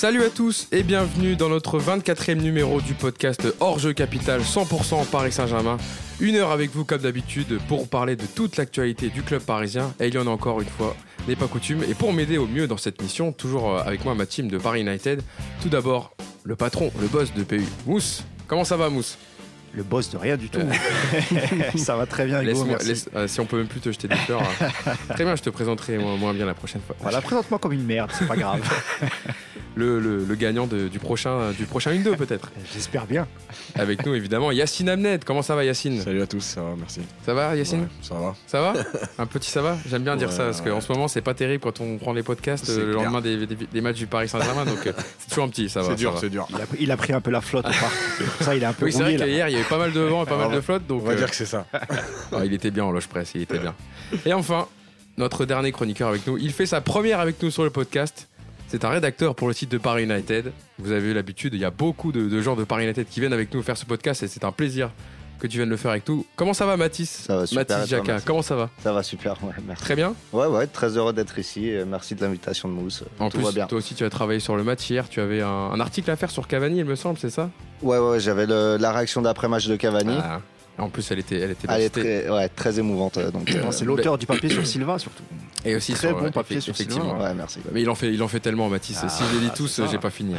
Salut à tous et bienvenue dans notre 24e numéro du podcast Hors Jeu Capital 100% Paris Saint-Germain. Une heure avec vous comme d'habitude pour parler de toute l'actualité du club parisien et il y en a encore une fois, n'est pas coutume. Et pour m'aider au mieux dans cette mission, toujours euh, avec moi ma team de Paris United, tout d'abord le patron, le boss de PU, Mousse. Comment ça va Mousse? Le boss de rien du tout. ça va très bien, Hugo, laisse, euh, si on peut même plus te jeter des fleurs. hein. très bien, je te présenterai moins, moins bien la prochaine fois. Voilà, présente-moi comme une merde, c'est pas grave. le, le- le gagnant de- du prochain, du prochain 1-2 peut-être. J'espère bien. Avec nous évidemment Yacine Amned. Comment ça va Yacine? Salut à tous, ça va, merci. Ça va Yacine? Ouais, ça va. Ça va? Un petit ça va? J'aime bien dire Ouais, ça parce ouais. qu'en ce moment c'est pas terrible quand on prend les podcasts C'est euh, le clair. lendemain des, des- des matchs du Paris Saint-Germain donc euh, c'est toujours un petit ça va. C'est ça dur, va. c'est dur. Il a, il a pris un peu la flotte au parc. Pour ça, il est un peu Oui c'est vrai rouillé, là. qu'hier il y avait pas mal de vent et pas mal de flotte donc On va euh, dire que c'est ça. ah, il était bien en loge presse, il était bien. Et enfin, notre dernier chroniqueur avec nous, il fait sa première avec nous sur le podcast. C'est un rédacteur pour le site de Paris United. Vous avez eu l'habitude, il y a beaucoup de, de gens de Paris United qui viennent avec nous faire ce podcast et c'est un plaisir que tu viennes le faire avec nous. Comment ça va Mathis Ça va super, Mathis Jacquin, comment ça va Ça va super, ouais, merci. Très bien Ouais, ouais, très heureux d'être ici. Merci de l'invitation de Mousse. En Tout plus, va bien. toi aussi tu as travaillé sur le match hier, tu avais un, un article à faire sur Cavani il me semble, c'est ça Ouais, ouais, j'avais la réaction d'après-match de Cavani. Ah. En plus elle était, elle était, Elle est très, ouais, très émouvante. euh, Donc, euh, C'est l'auteur du papier sur Silva, surtout. Et aussi Très sur, bon euh, papier sur effectivement. Ouais, merci. Mais il en fait, il en fait tellement, Mathis. Ah, si je les lis tous, j'ai pas fini.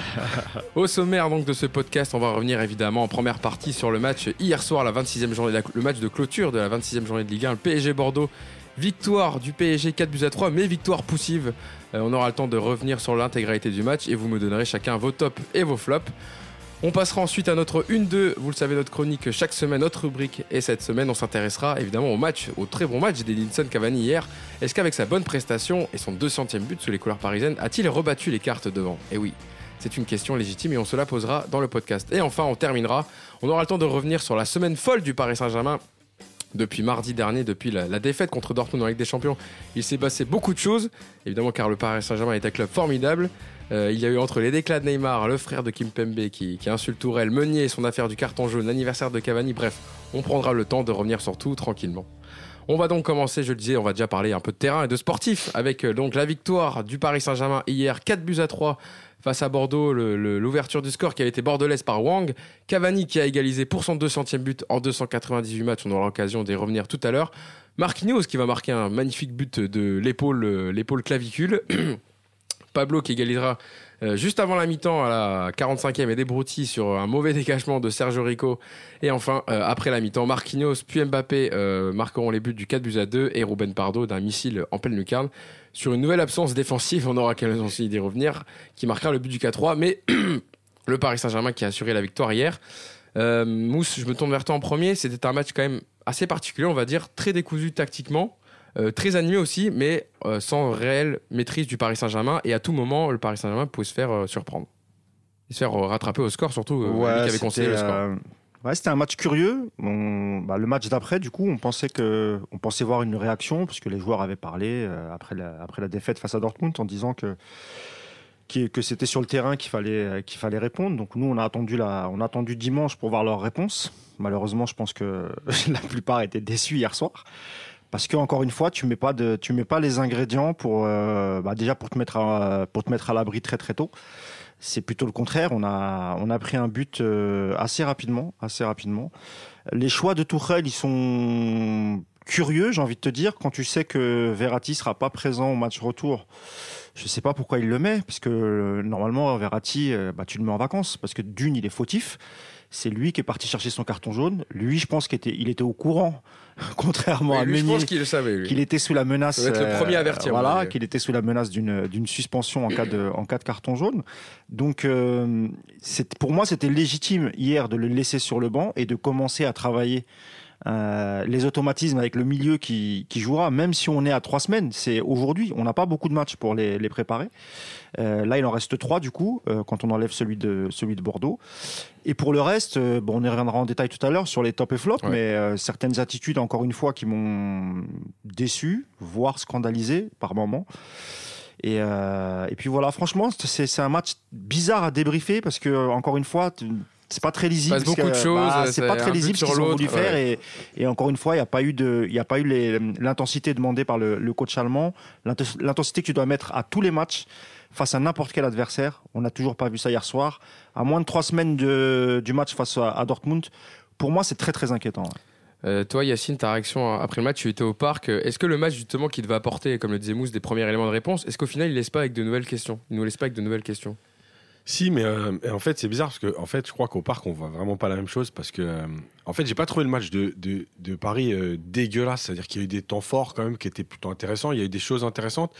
Au sommaire donc de ce podcast, on va revenir évidemment en première partie sur le match hier soir, la 26e journée, la- le match de clôture de la 26e journée de Ligue 1, le PSG Bordeaux. Victoire du PSG 4 buts à 3, mais victoire poussive. Euh, on aura le temps de revenir sur l'intégralité du match et vous me donnerez chacun vos tops et vos flops. On passera ensuite à notre 1-2, vous le savez, notre chronique chaque semaine, notre rubrique. Et cette semaine, on s'intéressera évidemment au match, au très bon match d'Edinson Cavani hier. Est-ce qu'avec sa bonne prestation et son 200e but sous les couleurs parisiennes, a-t-il rebattu les cartes devant? Eh oui, c'est une question légitime et on se la posera dans le podcast. Et enfin, on terminera. On aura le temps de revenir sur la semaine folle du Paris Saint-Germain. Depuis mardi dernier, depuis la, la défaite contre Dortmund en Ligue des Champions, il s'est passé beaucoup de choses. Évidemment, car le Paris Saint-Germain est un club formidable. Euh, il y a eu entre les déclats de Neymar, le frère de Kim Pembe qui, qui insulte Tourelle, Meunier et son affaire du carton jaune, l'anniversaire de Cavani. Bref, on prendra le temps de revenir sur tout tranquillement. On va donc commencer, je le disais, on va déjà parler un peu de terrain et de sportif avec euh, donc la victoire du Paris Saint-Germain hier, 4 buts à 3 face à Bordeaux, l'ouverture du score qui avait été bordelaise par Wang, Cavani qui a égalisé pour son 200e but en 298 matchs, on aura l'occasion d'y revenir tout à l'heure. Marquinhos qui va marquer un magnifique but de l'épaule euh, l'épaule clavicule. Pablo qui égalisera euh, juste avant la mi-temps à la 45e et débrouti sur un mauvais dégagement de Sergio Rico. Et enfin, euh, après la mi-temps, Marquinhos puis Mbappé euh, marqueront les buts du 4 buts à 2 et Ruben Pardo d'un missile en pleine lucarne. Sur une nouvelle absence défensive, on aura l'occasion aussi d'y revenir, qui marquera le but du 4-3. Mais le Paris Saint-Germain qui a assuré la victoire hier. Mousse, je me tourne vers toi en premier. C'était un match quand même assez particulier, on va dire, très décousu tactiquement. Euh, très animé aussi, mais euh, sans réelle maîtrise du Paris Saint-Germain. Et à tout moment, le Paris Saint-Germain pouvait se faire euh, surprendre. Et se faire rattraper au score, surtout lui qui avait conseillé le score. ouais, c'était un match curieux. On- bah, le match d'après, du coup, on pensait que, on pensait voir une réaction puisque les joueurs avaient parlé après la, après la défaite face à Dortmund en disant que que c'était sur le terrain qu'il fallait qu'il fallait répondre. Donc nous, on a attendu la, on a attendu dimanche pour voir leur réponse. Malheureusement, je pense que la plupart étaient déçus hier soir. Parce que encore une fois, tu mets pas de, tu mets pas les ingrédients pour euh, bah, déjà pour te mettre à, pour te mettre à l'abri très très tôt. C'est plutôt le contraire. On a on a pris un but euh, assez rapidement, assez rapidement. Les choix de Tourelle, ils sont curieux, j'ai envie de te dire, quand tu sais que Verratti sera pas présent au match retour. Je sais pas pourquoi il le met, parce que euh, normalement Verratti, euh, bah, tu le mets en vacances, parce que d'une, il est fautif. C'est lui qui est parti chercher son carton jaune. Lui, je pense qu'il était, il était au courant, contrairement à Oui, lui, je Meunier pense qu'il le savait, qu'il était sous la menace. Ça doit être le euh, premier averti, à mon Voilà, qu'il était sous la menace d'une d'une suspension en cas de en cas de carton jaune. Donc, euh, c'est pour moi, c'était légitime hier de le laisser sur le banc et de commencer à travailler. Euh, les automatismes avec le milieu qui, qui jouera, même si on est à trois semaines, c'est aujourd'hui, on n'a pas beaucoup de matchs pour les, les préparer. Euh, là, il en reste trois du coup, euh, quand on enlève celui de, celui de Bordeaux. Et pour le reste, bon, on y reviendra en détail tout à l'heure sur les top et Ouais. mais certaines attitudes, encore une fois, qui m'ont déçu, voire scandalisé par moments. Et, et puis voilà, franchement, c'est un match bizarre à débriefer parce que, encore une fois, c'est pas très lisible. passe parce beaucoup de choses, bah, c'est pas très lisible ce qu'ils ont voulu faire. Et, et encore une fois, il n'y a pas eu de, il a pas eu l'intensité demandée par le, le coach allemand, l'inten- l'intensité que tu dois mettre à tous les matchs. face à n'importe quel adversaire. On n'a toujours pas vu ça hier soir. À moins de trois semaines de- du match face à, à Dortmund, pour moi, c'est très très inquiétant. Euh, toi, Yacine, ta réaction après le match, tu étais au parc. Est-ce que le match, justement, qui devait apporter, comme le disait Mousse, des premiers éléments de réponse, est-ce qu'au final, il laisse pas avec de nouvelles questions? Il nous laisse pas avec de nouvelles questions Si, mais euh, en fait, c'est bizarre parce que en fait, je crois qu'au parc, on voit vraiment pas la même chose parce que, euh, en fait, j'ai pas trouvé le match de, de, de Paris euh, dégueulasse. C'est-à-dire qu'il y a eu des temps forts quand même qui étaient plutôt intéressants. Il y a eu des choses intéressantes,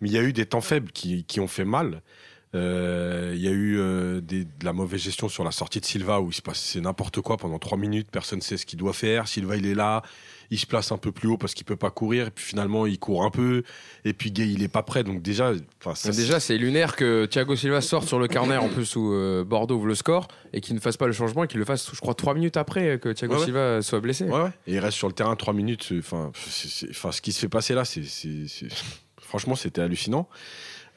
mais il y a eu des temps faibles qui, qui ont fait mal. Euh, Il y a eu euh, des- de la mauvaise gestion sur la sortie de Silva où il se passe n'importe quoi pendant trois minutes. Personne ne sait ce qu'il doit faire. Silva, il est là. Il se place un peu plus haut parce qu'il peut pas courir. Et puis finalement, il court un peu. Et puis Gay, il est pas prêt. Donc déjà, ça, Déjà, c'est lunaire que Thiago Silva sorte sur le corner en plus où euh, Bordeaux ouvre le score et qu'il ne fasse pas le changement et qu'il le fasse, je crois, trois minutes après que Thiago Ouais, ouais. Silva soit blessé. Ouais. Et il reste sur le terrain trois minutes. c'est- Enfin, c'est- c'est- enfin, ce qui se fait passer là, c'est, c'est- c'est- franchement, c'était hallucinant.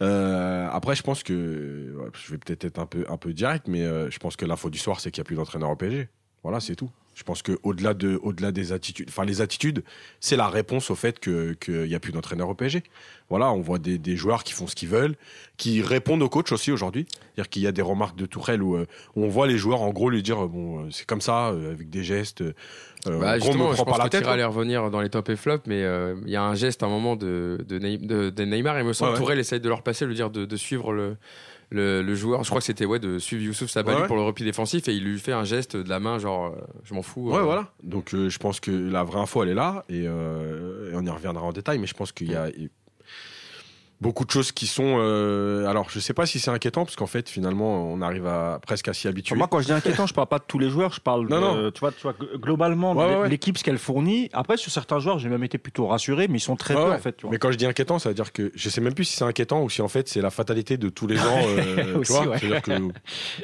Euh, après, je pense que je vais peut-être être un peu, un peu direct, mais euh, je pense que l'info du soir, c'est qu'il n'y a plus d'entraîneur au PSG. Voilà, c'est tout. Je pense que au-delà de, au-delà des attitudes, enfin les attitudes, c'est la réponse au fait que qu'il n'y a plus d'entraîneur au PSG. Voilà, on voit des, des joueurs qui font ce qu'ils veulent, qui répondent au coach aussi aujourd'hui. C'est-à-dire qu'il y a des remarques de Tourelle où, euh, où on voit les joueurs en gros lui dire euh, bon, euh, c'est comme ça, avec des gestes. Bah, gros, justement, me je pense par la que tête. Allait revenir dans les top et flop, mais euh, il y a un geste à un moment de, de, Ney- de- de Neymar. Il me semble Ouais, ouais. Tourelle essaye de leur passer, lui dire de, de suivre le, le, le joueur. Je crois que c'était ouais, de suivre Youssouf Sabali Ouais, ouais. pour le repli défensif et il lui fait un geste de la main, genre euh, je m'en fous. Ouais, euh. voilà. Donc euh, je pense que la vraie info, elle est là, et, euh, et on y reviendra en détail, mais je pense qu'il y a beaucoup de choses qui sont. euh, alors, je sais pas si c'est inquiétant, parce qu'en fait, finalement, on arrive à presque à s'y habituer. Moi, quand je dis inquiétant, je parle pas de tous les joueurs, je parle Non, de, tu vois, tu vois, globalement Ouais, de ouais, ouais. l'équipe, ce qu'elle fournit. Après, sur certains joueurs, j'ai même été plutôt rassuré, mais ils sont très Ouais, peu, ouais. en fait. Tu vois. Mais quand je dis inquiétant, ça veut dire que je sais même plus si c'est inquiétant ou si en fait c'est la fatalité de tous les gens. euh, Aussi, tu vois ouais. C'est-à-dire que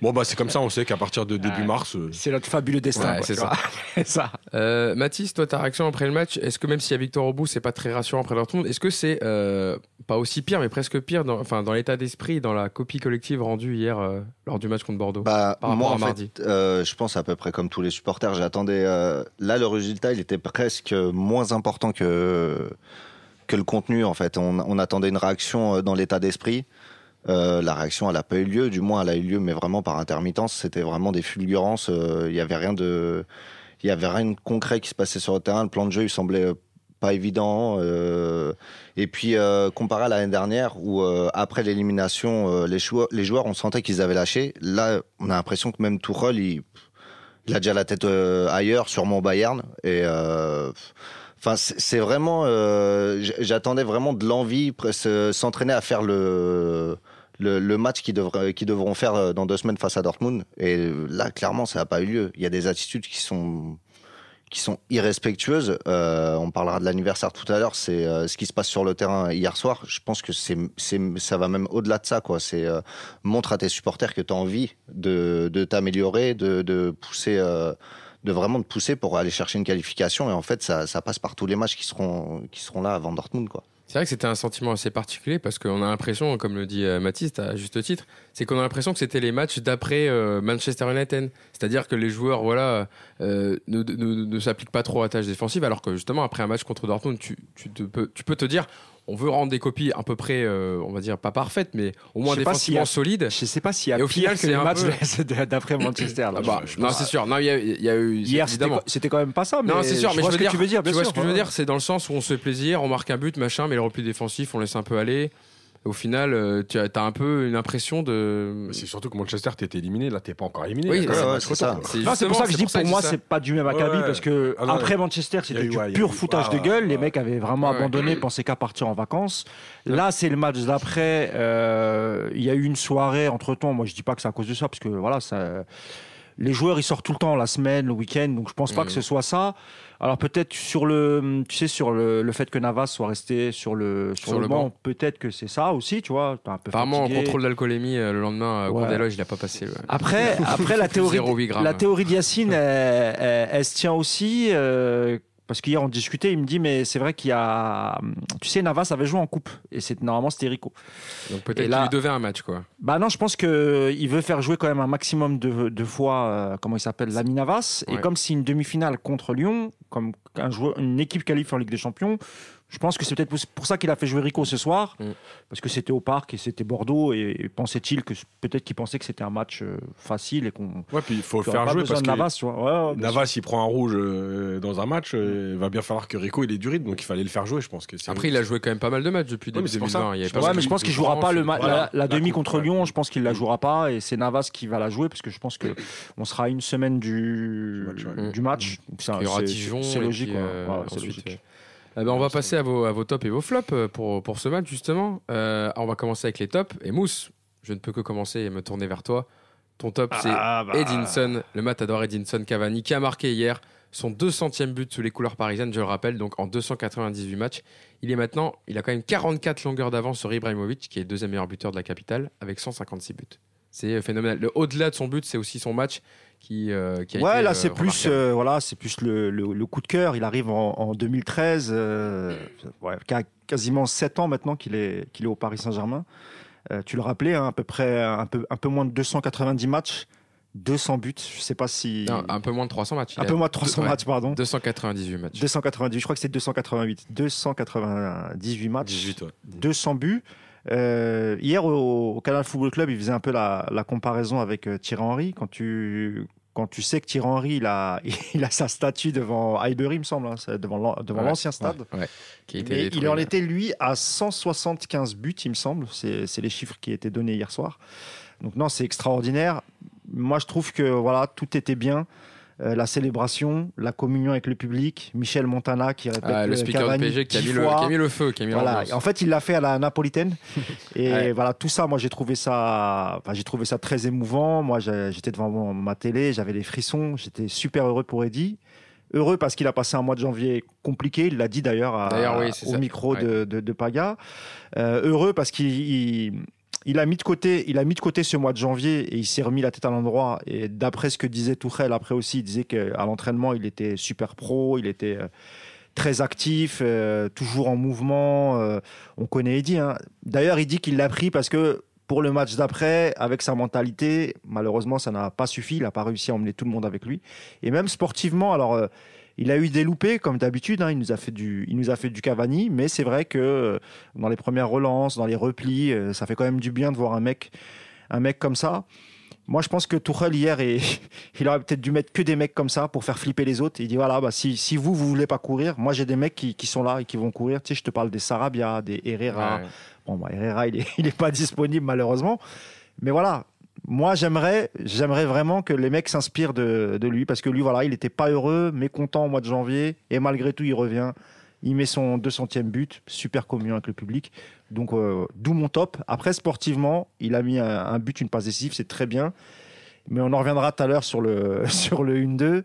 bon bah c'est comme ça, on sait qu'à partir de début Ouais. mars, euh, C'est notre fabuleux destin. C'est ça. ça. Euh, Mathis, toi, ta réaction après le match, est-ce que même s'il y a victoire au bout, c'est pas très rassurant après Dortmund, est-ce que c'est euh, pas aussi pire, mais presque pire, dans, enfin, dans l'état d'esprit, dans la copie collective rendue hier euh, lors du match contre Bordeaux Bah, Par moi, en mardi. fait, euh, je pense à peu près comme tous les supporters, j'attendais. euh, là, le résultat, il était presque moins important que que le contenu. En fait, on, on attendait une réaction dans l'état d'esprit. La réaction, elle n'a pas eu lieu. Du moins, elle a eu lieu, mais vraiment par intermittence. C'était vraiment des fulgurances. Il y avait rien de, il y avait rien de concret qui se passait sur le terrain. Le plan de jeu, il semblait pas évident. euh, et puis, euh, comparé à l'année dernière, où euh, après l'élimination, euh, les, joueurs, les joueurs, on sentait qu'ils avaient lâché. Là, on a l'impression que même Tourelle, il, il a déjà la tête euh, ailleurs, sûrement au Bayern. Et euh, enfin, c'est vraiment. J'attendais vraiment de l'envie, s'entraîner à faire le. Le, le match qu'ils devront faire dans deux semaines face à Dortmund. Et là, clairement, ça n'a pas eu lieu. Il y a des attitudes qui sont qui sont irrespectueuses. Euh, on parlera de l'anniversaire tout à l'heure. C'est euh, ce qui se passe sur le terrain hier soir. Je pense que c'est, ça va même au-delà de ça. C'est euh, montre à tes supporters que tu as envie de, de t'améliorer, de, de pousser, de vraiment te pousser pour aller chercher une qualification. Et en fait, ça, ça passe par tous les matchs qui seront, qui seront là avant Dortmund. Quoi. C'est vrai que c'était un sentiment assez particulier parce qu'on a l'impression, comme le dit euh, Mathis, à juste titre, c'est qu'on a l'impression que c'était les matchs d'après euh, Manchester United. C'est-à-dire que les joueurs voilà, euh, ne, s'appliquent pas trop à la tâche défensive, alors que justement, après un match contre Dortmund, tu peux te dire on veut rendre des copies à peu près, euh, on va dire, pas parfaites, mais au moins défensivement a- solides. Je sais pas s'il y a Et au pire final, que c'est les un matchs peu- d'après Manchester. là. Ah bah, Je- je non, c'est sûr. Non, il y a, il y a eu. Hier, c'était quand même pas ça. Mais non, c'est sûr, je mais vois je ce veux que dire, tu veux dire. bien vois ce que je veux ouais. dire, c'est dans le sens où on se fait plaisir, on marque un but, machin, mais le repli défensif, on laisse un peu aller. Au final, euh, tu as, as un peu une impression de. c'est surtout que Manchester t'es éliminé, là t'es pas encore éliminé. Oui, c'est ça. C'est pour ça que je dis pour moi c'est pas du même acabit parce que Ah non, après. Manchester c'était du pur foutage ah, de gueule les mecs avaient vraiment Ouais. abandonné pensaient qu'à partir en vacances là c'est le match d'après euh, il y a eu une soirée entre temps moi je dis pas que c'est à cause de ça parce que voilà ça les joueurs ils sortent tout le temps la semaine le week-end donc je pense pas que ce soit ça alors peut-être sur le tu sais sur le, le fait que Navas soit resté sur le sur, Sur le, le banc, banc. peut-être que c'est ça aussi tu vois un peu Apparemment, en fatigué. contrôle d'alcoolémie euh, le lendemain, au cours Ouais. il a pas passé. ouais. Après, après la théorie, 0,8 grammes. la théorie de Yacine, elle, elle- elle se tient aussi. euh, parce qu'hier on discutait, il me dit mais c'est vrai qu'il y a, tu sais, Navas avait joué en coupe et c'est normalement c'était Rico. Donc peut-être qu'il lui devait un match, quoi. Bah non, je pense que il veut faire jouer quand même un maximum de, de fois, euh, comment il s'appelle, Lami Navas. Et comme c'est une demi-finale contre Lyon, comme un joueur, une équipe qualifiée en Ligue des Champions, Je pense que c'est peut-être pour ça qu'il a fait jouer Rico ce soir, Mm. parce que c'était au parc et c'était Bordeaux, et, et pensait-il que peut-être qu'il pensait que c'était un match euh, facile et qu'on Ouais, puis il faut le faire jouer parce que Navas, tu vois. Ouais, ouais, Navas, il prend un rouge euh, dans un match, euh, il va bien falloir que Rico il ait du rythme, donc il fallait le faire jouer, je pense que. Après, il a joué quand même pas mal de matchs depuis début c'est pour ça. 2020. Il y Je Ouais, mais je pense qu'il jouera pas le Voilà, la, la la demi coupe, contre ouais. Lyon. Je pense qu'il la jouera pas et c'est Navas qui va la jouer parce que je pense que on sera à une semaine du, Du match, c'est- logique. Eh ben, on va passer à vos, à vos tops et vos flops euh, pour, pour ce match, justement. Euh, on va commencer avec les tops. Et Mousse, je ne peux que commencer et me tourner vers toi. Ton top, c'est Ah, bah. Edinson, le matador Edinson Cavani, qui a marqué hier son 200e but sous les couleurs parisiennes, je le rappelle, donc en 298 matchs. Il est maintenant, il a quand même 44 longueurs d'avance sur Ibrahimovic, qui est le deuxième meilleur buteur de la capitale, avec 156 buts. C'est phénoménal. Le- Au-delà de son but, c'est aussi son match qui, euh, qui a Ouais, été, là euh, c'est plus, euh, voilà, c'est plus le, le- le coup de cœur. Il arrive en, en 2013, euh, ouais, qu'a- quasiment 7 ans maintenant qu'il est, qu'il est au Paris Saint-Germain. Euh, tu le rappelais, hein, à peu près un peu, un peu moins de 290 matchs, 200 buts. Je sais pas si Non, un peu moins de 300 matchs. Un a peu moins de 300 ouais, matchs, pardon. 298 matchs. 298, je crois que c'est 288. 298 matchs, 18, ouais. 200 buts. Euh, hier, au, au Canal Football Club, il faisait un peu la, la comparaison avec euh, Thierry Henry. Quand tu, quand tu sais que Thierry Henry, il a, il a sa statue devant Highbury, il me semble, hein, devant devant Ouais, l'ancien stade. Ouais, qui détruit, il en était, lui, à 175 buts, il me semble. C'est c'est les chiffres qui étaient donnés hier soir. Donc, non, c'est extraordinaire. Moi, je trouve que voilà, tout était bien. Euh, la célébration, la communion avec le public, Michel Montana qui répète Ah, le speaker Cavani du PSG qui a, mis le, qui a mis le feu, qui a mis Voilà. l'ambiance. En fait, il l'a fait à la napolitaine. Et Ouais. voilà, tout ça, moi, j'ai trouvé ça, enfin, j'ai trouvé ça très émouvant. Moi, j'étais devant mon- ma télé, j'avais les frissons. J'étais super heureux pour Eddie. Heureux parce qu'il a passé un mois de janvier compliqué. Il l'a dit d'ailleurs oui, au ça. micro Ouais. de, de, de Paga. Euh, heureux parce qu'il il, a mis de côté, il a mis de côté ce mois de janvier et il s'est remis la tête à l'endroit. Et d'après ce que disait Tourelle après aussi, il disait qu'à l'entraînement, il était super pro, il était euh, très actif, euh, toujours en mouvement. euh, on connaît Eddy. hein. D'ailleurs, il dit qu'il l'a pris parce que pour le match d'après, avec sa mentalité, malheureusement, ça n'a pas suffi. Il n'a pas réussi à emmener tout le monde avec lui. Et même sportivement, alors. Il a eu des loupés comme d'habitude. hein. il nous a fait du, il nous a fait du Cavani, mais c'est vrai que euh, dans les premières relances, dans les replis, euh, ça fait quand même du bien de voir un mec, un mec comme ça. Moi, je pense que Tuchel hier, et, il aurait peut-être dû mettre que des mecs comme ça pour faire flipper les autres. Il dit voilà, bah, si, si vous vous voulez pas courir, moi j'ai des mecs qui, qui sont là et qui vont courir. Tu sais, je te parle des Sarabia, des Herrera. Ouais. Bon, bah, Herrera, il est, il est pas disponible malheureusement. Mais voilà, moi j'aimerais, j'aimerais vraiment que les mecs s'inspirent de, lui parce que lui, voilà, il n'était pas heureux, mécontent au mois de janvier et malgré tout, il revient. Il met son 200e but, super communion avec le public. Donc, euh, d'où mon top. Après, sportivement, il a mis un, un but, une passe décisive, c'est très bien. Mais on en reviendra tout à l'heure sur le, sur le 1-2.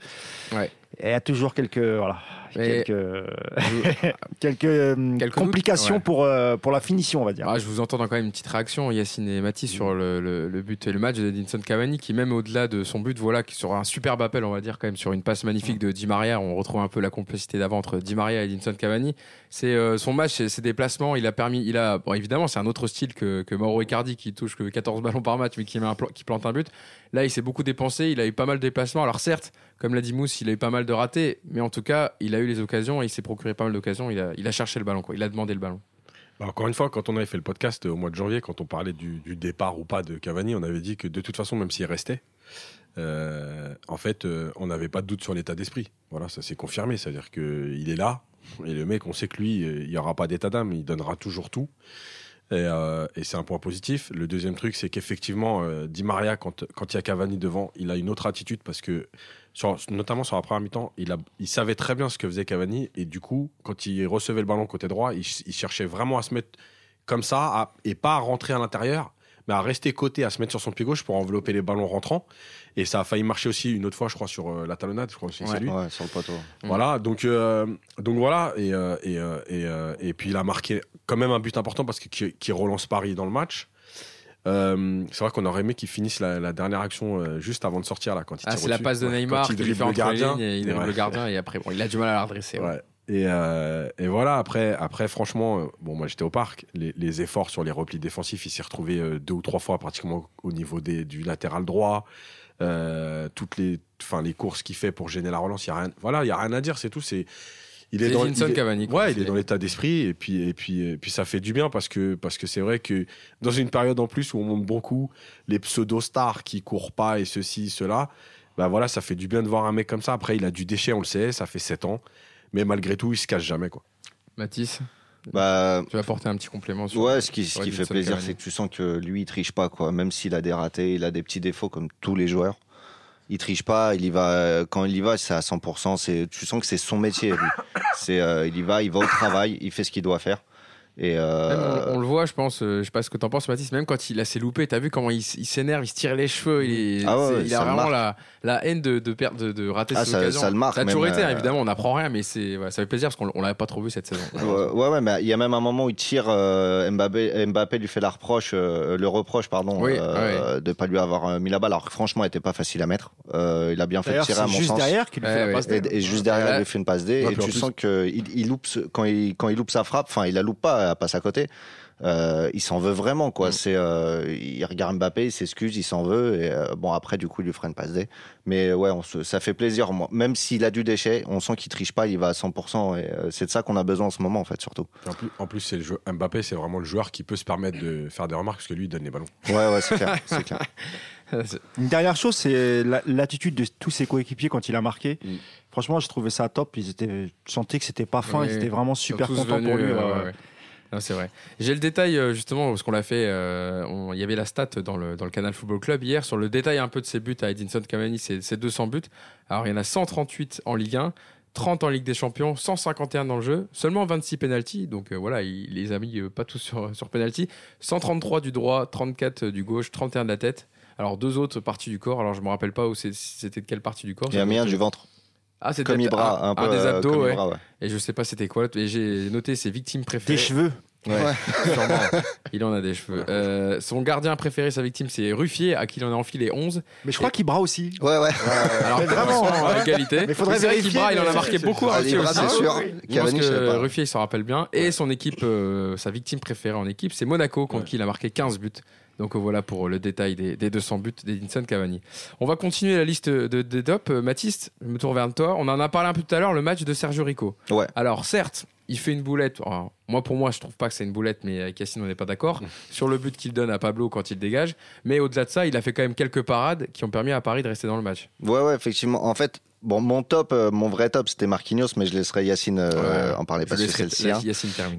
Ouais. Et il y a toujours quelques, voilà, quelques, quelques, euh, Quelques complications ouais. pour, euh, pour la finition, on va dire. Ah, je vous entends dans quand même une petite réaction, Yacine et Mathis, sur le, le- le but et le match d'Edinson Cavani, qui même au-delà de son but, voilà, qui sur un superbe appel, on va dire, quand même, sur une passe magnifique de Di Maria, on retrouve un peu la complicité d'avant entre Di Maria et Edinson Cavani. C'est euh, son match, ses déplacements, il a permis, il a, bon, évidemment, c'est un autre style que, que Mauro Icardi, qui touche que 14 ballons par match, mais qui, met un qui plante un but. Là, il s'est beaucoup dépensé, il a eu pas mal de déplacements. Alors certes, comme l'a dit Mousse, il a eu pas mal de ratés, mais en tout cas, il a eu les occasions et il s'est procuré pas mal d'occasions. Il a, cherché le ballon. Il a demandé le ballon. Bah, encore une fois, quand on avait fait le podcast euh, au mois de janvier, quand on parlait du, départ ou pas de Cavani, on avait dit que de toute façon, même s'il restait, euh, en fait, euh, on n'avait pas de doute sur l'état d'esprit. Voilà, ça s'est confirmé. C'est-à-dire qu'il est là, et le mec, on sait que lui, il n'y aura pas d'état d'âme, il donnera toujours tout. Et, c'est un point positif. Le deuxième truc, c'est qu'effectivement, Di Maria, quand, quand il y a Cavani devant, il a une autre attitude parce que, sur- notamment sur la première mi-temps, il, a, il savait très bien ce que faisait Cavani. Et du coup, quand il recevait le ballon côté droit, il, ch- il cherchait vraiment à se mettre comme ça à- et pas à rentrer à l'intérieur, mais à rester côté, à se mettre sur son pied gauche pour envelopper les ballons rentrants. Et ça a failli marcher aussi une autre fois, je crois, sur euh, la talonnade. Je crois que c'est Ouais. lui. Ouais, sur le poteau. Mm. Voilà, donc, euh, donc voilà, et, euh, et, euh, et, euh, et puis il a marqué quand même un but important parce que qui, qui relance Paris dans le match. Euh, c'est vrai qu'on aurait aimé qu'il finisse la, la dernière action euh, juste avant de sortir là quand il Ah, c'est la passe de Ouais, Neymar quand il fait le gardien. et il dribble Ouais. le gardien et après bon, il a du mal à la redresser. ouais. Ouais. Et, euh, et voilà, après, après franchement, bon, moi j'étais au parc, les, les efforts sur les replis défensifs, il s'est retrouvé deux ou trois fois pratiquement au niveau des, du latéral droit. Toutes les, enfin, les courses qu'il fait pour gêner la relance, il y a rien, voilà, il y a rien à dire, c'est tout. C'est, il est dans il est- Cavani, quoi. Ouais, il C'est- est dans l'état d'esprit et puis et puis et puis ça fait du bien parce que parce que c'est vrai que dans une période en plus où on monte beaucoup les pseudo stars qui courent pas et ceci cela, bah voilà, ça fait du bien de voir un mec comme ça. Après, il a du déchet, on le sait, ça fait 7 ans, mais malgré tout, il se cache jamais quoi. Mathis, Bah, tu vas apporter un petit complément sur. Ouais, ce qui, ce qui fait plaisir, c'est que tu sens que lui, il triche pas, quoi. Même s'il a des ratés, il a des petits défauts comme tous les joueurs. Il triche pas, il y va. euh, Quand il y va, c'est à 100%. C'est, tu sens que c'est son métier. C'est, euh, il y va, il va au travail, il fait ce qu'il doit faire. Et euh, on, on le voit, je pense, euh, je sais pas ce que t'en penses, Mathis, même quand il a ses loupés, t'as vu comment il, s'énerve, il se tire les cheveux, il, est- Ah ouais, il a vraiment la, la haine de, de, perdre, de, de rater Ah, ses ça- occasions. ça le marque, Ça a toujours été, euh, évidemment, on n'apprend rien, mais c'est, ouais, ça fait plaisir parce qu'on on l'avait pas trop vu cette saison. Ouais, ouais, ouais, mais il y a même un moment où il tire, euh, Mbappé, Mbappé lui fait la reproche, euh, le reproche, pardon, Oui, euh, de pas lui avoir euh, mis la balle. Alors que franchement, elle était pas facile à mettre. Euh, il a bien fait tirer à c'est mon juste sens. derrière qu'il lui Ouais, fait la passe Et, D. et juste derrière, il lui fait une passe D. Et tu sens que il, il loupe quand il loupe sa frappe, enfin, il la loupe pas, elle passe à côté. Euh, il s'en veut vraiment, quoi. Mm. C'est, euh, il regarde Mbappé, il s'excuse, il s'en veut. Et euh, bon, après, du coup, il lui fera une passe D. Mais ouais, on se, ça fait plaisir. Moi, même s'il a du déchet, on sent qu'il triche pas, il va à 100%. Et euh, c'est de ça qu'on a besoin en ce moment, en fait, surtout. En plus, en plus c'est le jeu, Mbappé, c'est vraiment le joueur qui peut se permettre de faire des remarques parce que lui, il donne les ballons. Ouais, ouais, c'est clair, c'est clair. Une dernière chose, c'est la- l'attitude de tous ses coéquipiers quand il a marqué. Mm. Franchement, je trouvais ça top. Ils étaient, je sentais que c'était pas fin. Oui. Ils étaient vraiment super contents pour lui. euh, ouais, ouais, ouais. C'est vrai. J'ai le détail euh, justement parce qu'on l'a fait. euh, on- Il y avait la stat dans le, dans le Canal Football Club hier sur le détail un peu de ses buts à Edinson Cavani, c'est c'est 200 buts. Alors il y en a 138 en Ligue 1, 30 en Ligue des Champions, 151 dans le jeu, seulement 26 penalties. Donc euh, voilà, il les a mis euh, pas tous sur, sur penalty. 133 du droit, 34 du gauche, 31 de la tête. Alors deux autres parties du corps. Alors je me rappelle pas où c'était de quelle partie du corps. Il y a un du ventre, Ah, c'était comme Ibra, ah, un peu des euh, abdos. ouais. Ibra, ouais. Et je sais pas c'était quoi. Et j'ai noté ses victimes préférées. Des cheveux. Ouais, sûrement. Il en a des cheveux. Euh, son gardien préféré, sa victime, c'est Ruffier, à qui il en a enfilé 11. Mais je crois qu'Ibra aussi. Ouais, ouais. Alors, mais vraiment, à égalité. Mais faudrait vérifier, qu'Ibra, il en a marqué beaucoup à Ruffier Ibra, aussi. c'est sûr. Je pense que. Ruffier, il s'en rappelle bien. Et son équipe, euh, sa victime préférée en équipe, c'est Monaco, contre Ouais. qui il a marqué 15 buts. Donc euh, voilà pour le détail des, des 200 buts d'Edinson Cavani. On va continuer la liste de, des tops. Mathis, je me tourne vers toi. On en a parlé un peu tout à l'heure, le match de Sergio Rico. Ouais. Alors certes, il fait une boulette. Alors, moi pour moi, je trouve pas que c'est une boulette, mais avec Yacine, on n'est pas d'accord sur le but qu'il donne à Pablo quand il dégage. Mais au-delà de ça, il a fait quand même quelques parades qui ont permis à Paris de rester dans le match. Ouais, ouais, effectivement. En fait, bon, mon top, euh, mon vrai top, c'était Marquinhos, mais je laisserai Yacine euh, Ouais. en parler parce que c'est le sien.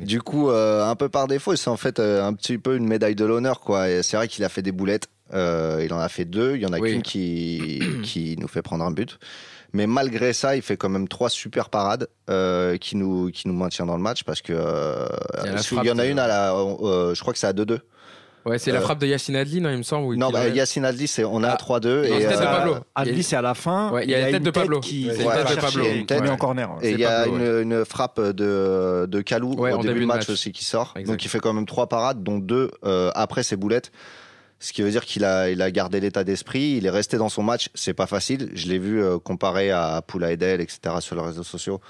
Du coup, euh, un peu par défaut, c'est en fait euh, un petit peu une médaille de l'honneur, quoi. Et c'est vrai qu'il a fait des boulettes. Euh, il en a fait deux. Il y en a Oui. qu'une qui qui nous fait prendre un but. Mais malgré ça, il fait quand même trois super parades euh, qui nous qui nous maintient dans le match parce que euh, Il y a la parce qu'il y en a de- une à la, euh, je crois que c'est à 2-2. Ouais, c'est la frappe de Yacine Adli, non, il me semble. Non, bah, Yacine Adli, c'est on est Ah. à 3-2 Non, et tête de Pablo. Adli, c'est à la fin. Ouais, il y a la tête de Pablo. qui qui c'est la tête de Pablo. met en corner. Et il y a Pablo, une, une frappe de, de Kalou Ouais, au en début, début de match, match. aussi qui sort. Exact. Donc il fait quand même trois parades, dont deux euh, après ses boulettes. Ce qui veut dire qu'il a, il a gardé l'état d'esprit, il est resté dans son match. C'est pas facile. Je l'ai vu euh, comparé à Poula Edel, etc. sur les réseaux sociaux.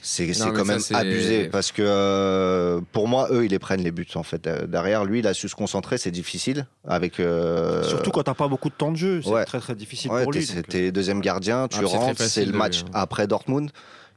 C'est quand ça, même abusé parce que euh, pour moi, eux, ils les prennent les buts en fait. Euh, Derrière, lui, il a su se concentrer. C'est difficile avec. euh, Surtout quand t'as pas beaucoup de temps de jeu, c'est ouais. très très difficile ouais, pour t'es- lui. T'es deuxième gardien, tu Ah, rentres, c'est le match lui, hein. après Dortmund.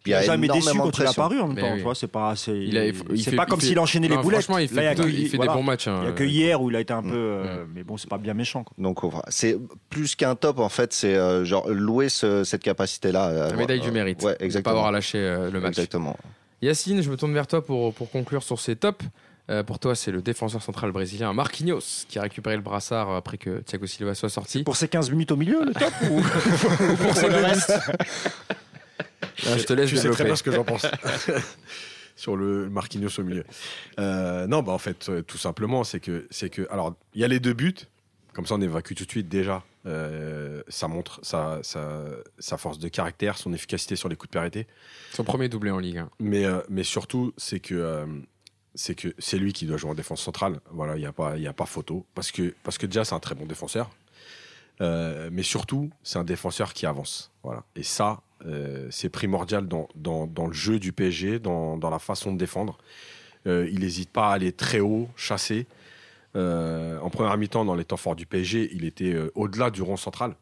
Il y a jamais déçu quand il a paru en même temps. oui. Tu vois, c'est pas, c'est, Il a- il faut- il c'est fait- pas il comme fait- s'il enchaînait les boulettes. Franchement, il fait, Là, il y a plutôt- que- il fait voilà. des bons matchs. hein. Il y a que hier où il a été un peu, euh, mais bon, c'est pas bien méchant. quoi. Donc c'est plus qu'un top en fait, c'est euh, genre louer ce- cette capacité-là. euh, La médaille euh, du mérite. Ouais, De pas exactement. avoir lâché euh, le match. Exactement. Yacine, je me tourne vers toi pour, pour conclure sur ces tops. Euh, pour toi, c'est le défenseur central brésilien Marquinhos qui a récupéré le brassard après que Thiago Silva soit sorti. Pour ces 15 minutes au milieu, le top ou Pour ses deux buts. Je te laisse tu sais très bien ce que j'en pense sur le Marquinhos au milieu. Euh, non, bah en fait, euh, tout simplement, c'est que, c'est que, alors, il y a les deux buts. Comme ça, on évacue tout de suite déjà. Euh, ça montre sa, sa, sa force de caractère, son efficacité sur les coups de pérété. Son premier doublé en Ligue 1. Mais, euh, mais surtout, c'est que euh, c'est que c'est lui qui doit jouer en défense centrale. Voilà, il n'y a pas, il y a pas photo parce que parce que déjà c'est un très bon défenseur. Euh, mais surtout, c'est un défenseur qui avance. Voilà. Et ça, euh, c'est primordial dans, dans, le jeu du PSG, dans, dans la façon de défendre. Euh, il n'hésite pas à aller très haut, chasser. Euh, en première mi-temps, dans les temps forts du PSG, il était au-delà du rond central.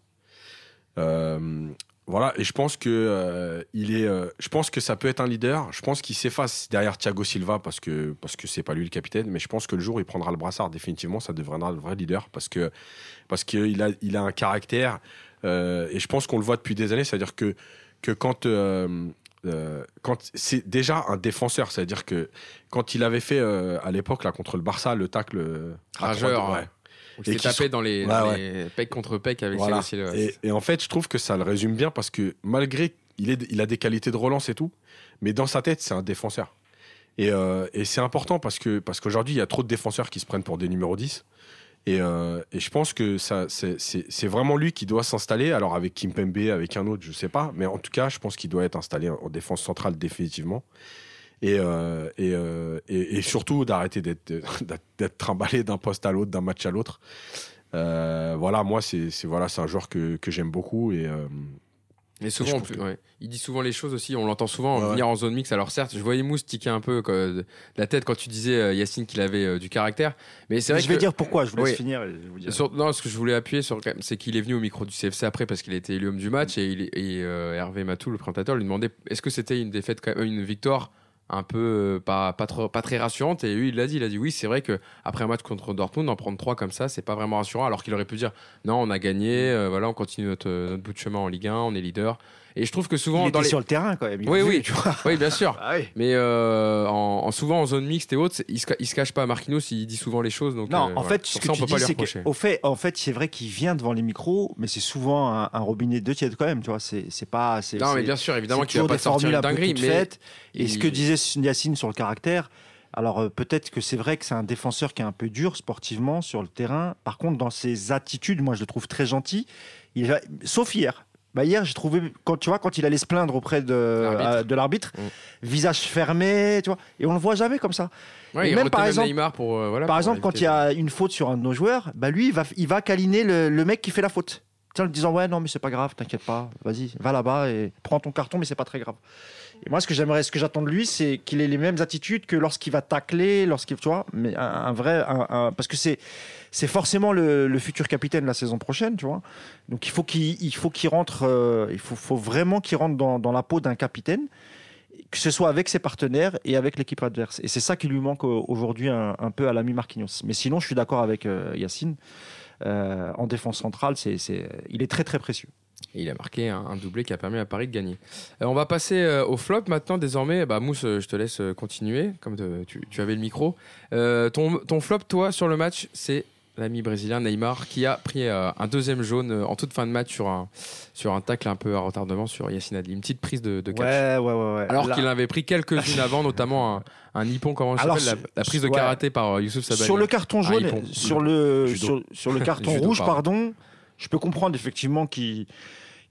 Voilà, et je pense que il est, je pense que ça peut être un leader. Je pense qu'il s'efface derrière Thiago Silva parce que parce que pas lui le capitaine, mais je pense que le jour où il prendra le brassard, définitivement, ça deviendra le vrai leader parce que parce qu'il a il a un caractère et je pense qu'on le voit depuis des années, c'est-à-dire que que quand euh, euh, quand c'est déjà un défenseur, c'est-à-dire que quand il avait fait euh, à l'époque là contre le Barça le tacle Rageur, ouais. Il s'est tapé dans les, Ouais, dans ouais. les pec contre pec avec Voilà. Et, et en fait, je trouve que ça le résume bien parce que malgré il, est, il a des qualités de relance et tout, mais dans sa tête, c'est un défenseur. Et, euh, et c'est important parce que parce qu'aujourd'hui, il y a trop de défenseurs qui se prennent pour des numéros 10. Et, euh, et je pense que c'est, vraiment lui qui doit s'installer. Alors avec Kim Pembe, avec un autre, je sais pas. Mais en tout cas, je pense qu'il doit être installé en défense centrale définitivement. Et, euh, euh, surtout d'arrêter d'être, trimballé d'un poste à l'autre, d'un match à l'autre. Voilà, moi, c'est, voilà, un joueur que, j'aime beaucoup. Mais souvent, que- ouais. il dit souvent les choses aussi. On l'entend souvent Ouais, venir en zone mix. Alors certes, je voyais Mousse tiquer un peu quoi, de la tête quand tu disais euh, Yacine qu'il avait euh, du caractère. Mais c'est vrai je que vais dire pourquoi, je vous laisse Oui. finir. je vous. Sur- non, ce que je voulais appuyer sur, c'est qu'il est venu au micro du CFC après parce qu'il a été élu homme du match et, il, est- et, euh, Hervé Matou, le présentateur, lui demandait est-ce que c'était une défaite, quand même, une victoire un peu euh, pas, pas, très rassurante. Et lui il l'a dit il a dit oui c'est vrai que après un match contre Dortmund en prendre trois comme ça c'est pas vraiment rassurant alors qu'il aurait pu dire non on a gagné euh, voilà on continue notre, notre bout de chemin en Ligue 1 on est leader et je trouve que souvent Il dans était les sur le terrain quand même. Oui, vu, oui. tu vois. oui bien sûr Ah oui. mais euh, en, en souvent en zone mixte et autres il se, il se cache pas Marquinhos il dit souvent les choses donc Non, euh, en voilà. fait, ce que ça, on tu peut pas dis, lui c'est reprocher. qu'au fait, en fait, c'est vrai qu'il vient devant les micros, mais c'est souvent un, un robinet de tiède quand même, tu vois. C'est c'est pas. non mais bien sûr évidemment qu'il va pas sortir une dinguerie mais. Et ce que disait Yacine sur le caractère, alors euh, peut-être que c'est vrai que c'est un défenseur qui est un peu dur sportivement sur le terrain. Par contre, dans ses attitudes, moi je le trouve très gentil. Il a- Sauf hier. Bah hier, j'ai trouvé quand tu vois quand il allait se plaindre auprès de L'arbitre. euh, de l'arbitre, Mm. visage fermé, tu vois, et on le voit jamais comme ça. Ouais, Et il même, par même exemple- Neymar pour euh, voilà Par pour exemple, quand il y a une faute sur un de nos joueurs, bah lui, il va, il va câliner le, le mec qui fait la faute. Tiens, en lui disant ouais non mais c'est pas grave, t'inquiète pas, vas-y, va là-bas et prends ton carton, mais c'est pas très grave. Et moi, ce que j'aimerais, ce que j'attends de lui, c'est qu'il ait les mêmes attitudes que lorsqu'il va tacler, lorsqu'il, tu vois, mais un, vrai, un- un- parce que c'est, c'est forcément le, le futur capitaine la saison prochaine, tu vois. Donc il faut qu'il, il faut qu'il rentre, euh, il faut, faut vraiment qu'il rentre dans, dans la peau d'un capitaine, que ce soit avec ses partenaires et avec l'équipe adverse. Et c'est ça qui lui manque euh, aujourd'hui un, un peu à l'ami Marquinhos. Mais sinon, je suis d'accord avec euh, Yacine. Euh, en défense centrale, c'est, c'est, il est très très précieux. Et il a marqué un, un doublé qui a permis à Paris de gagner. Euh, on va passer euh, au flop maintenant. Désormais, bah, Mousse, euh, je te laisse continuer, comme te- tu, tu avais le micro. Euh, ton, ton flop, toi, sur le match, c'est l'ami brésilien Neymar qui a pris un deuxième jaune en toute fin de match sur un, sur un tacle un peu à retardement sur Yacine Adli. Une petite prise de, de catch. Ouais, ouais, ouais. Alors Là- qu'il avait pris quelques-unes avant, notamment un, un nippon, comment Alors, s'appelle la, sur- la prise de karaté par Youssouf Sabali. Sur le carton jaune, sur le sur, sur le carton rouge, pardon. pardon. Je peux comprendre effectivement qu'il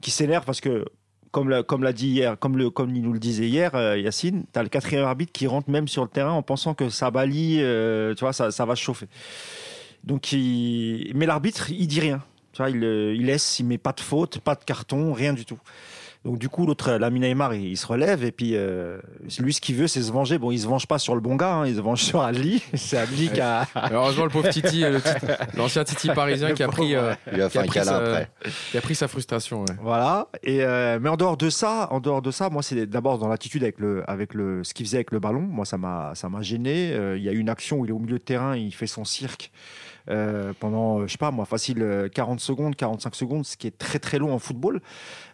qui s'énerve parce que comme comme dit hier, comme le comme il nous le disait hier, euh, Yacine, t'as le quatrième arbitre qui rentre même sur le terrain en pensant que Sabali, euh, tu vois, ça, ça va se chauffer. Donc, il... mais l'arbitre, il dit rien. Tu vois, il, euh, il laisse, il met pas de faute, pas de carton, rien du tout. Donc du coup, l'autre, l'ami Neymar, il, il se relève et puis euh, lui, ce qu'il veut, c'est se venger. Bon, il se venge pas sur le bon gars, hein, il se venge sur Adli. C'est Adli qui a, Heureusement, le pauvre Titi, euh, l'ancien Titi parisien qui a pris, euh, Il lui a qui fait a un pris câlin sa- après. qui a pris sa frustration. ouais. Voilà. Et euh, mais en dehors de ça, en dehors de ça, moi c'est d'abord dans l'attitude avec le avec le ce qu'il faisait avec le ballon. Moi ça m'a ça m'a gêné. Euh, Il y a une action où il est au milieu de terrain, il fait son cirque euh, pendant euh, je sais pas moi facile euh, 40 secondes, 45 secondes, ce qui est très très long en football.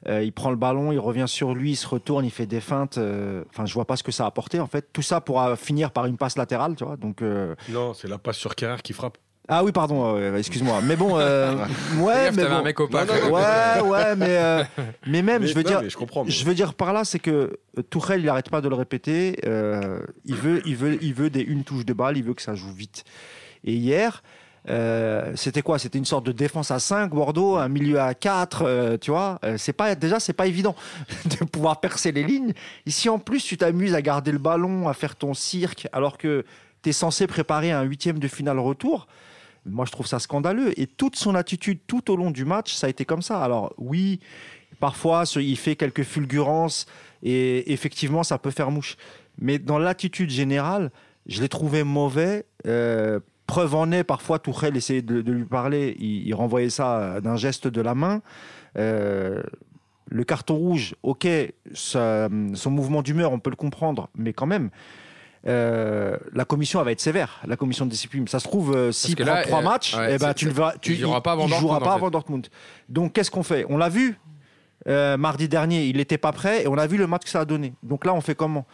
Euh, il prend le ballon, il revient sur lui, il se retourne, il fait des feintes. euh, Enfin je vois pas ce que ça a apporté en fait. Tout ça pourra finir par une passe latérale, tu vois. Donc euh, Non, c'est la passe sur Carrère qui frappe. ah oui pardon, euh, excuse-moi. Mais bon, euh, ouais, mais bon. un mec au pas. Non, non, Ouais, ouais, mais, euh, mais même, Mais- je veux non, dire, mais je comprends. mais- je veux dire par là, c'est que euh, Tourelle, il n'arrête pas de le répéter. euh, il, veut, il, veut, il veut des une touche de balle, il veut que ça joue vite. Et hier, euh, c'était quoi? C'était une sorte de défense à 5, Bordeaux, un milieu à 4, euh, tu vois? Euh, c'est pas, déjà, c'est pas évident de pouvoir percer les lignes. Ici, en plus, tu t'amuses à garder le ballon, à faire ton cirque, alors que tu es censé préparer un huitième de finale retour. Moi, je trouve ça scandaleux. Et toute son attitude tout au long du match, ça a été comme ça. Alors, oui, parfois, il fait quelques fulgurances et effectivement, ça peut faire mouche. Mais dans l'attitude générale, je l'ai trouvé mauvais. Euh, preuve en est, parfois, Tourelle essayait de, de lui parler. Il, il renvoyait ça d'un geste de la main. Euh, Le carton rouge, ok, ça- son mouvement d'humeur, on peut le comprendre, mais quand même, euh, la commission elle va être sévère. La commission de discipline, ça se trouve, euh, s'il prend trois euh, matchs, ouais, eh ben, tu ne tu, il jouera pas avant Dortmund, pas avant. Donc, qu'est-ce qu'on fait? On l'a vu mardi dernier, il n'était pas prêt et on a vu le match que ça a donné. Donc là, on fait comment?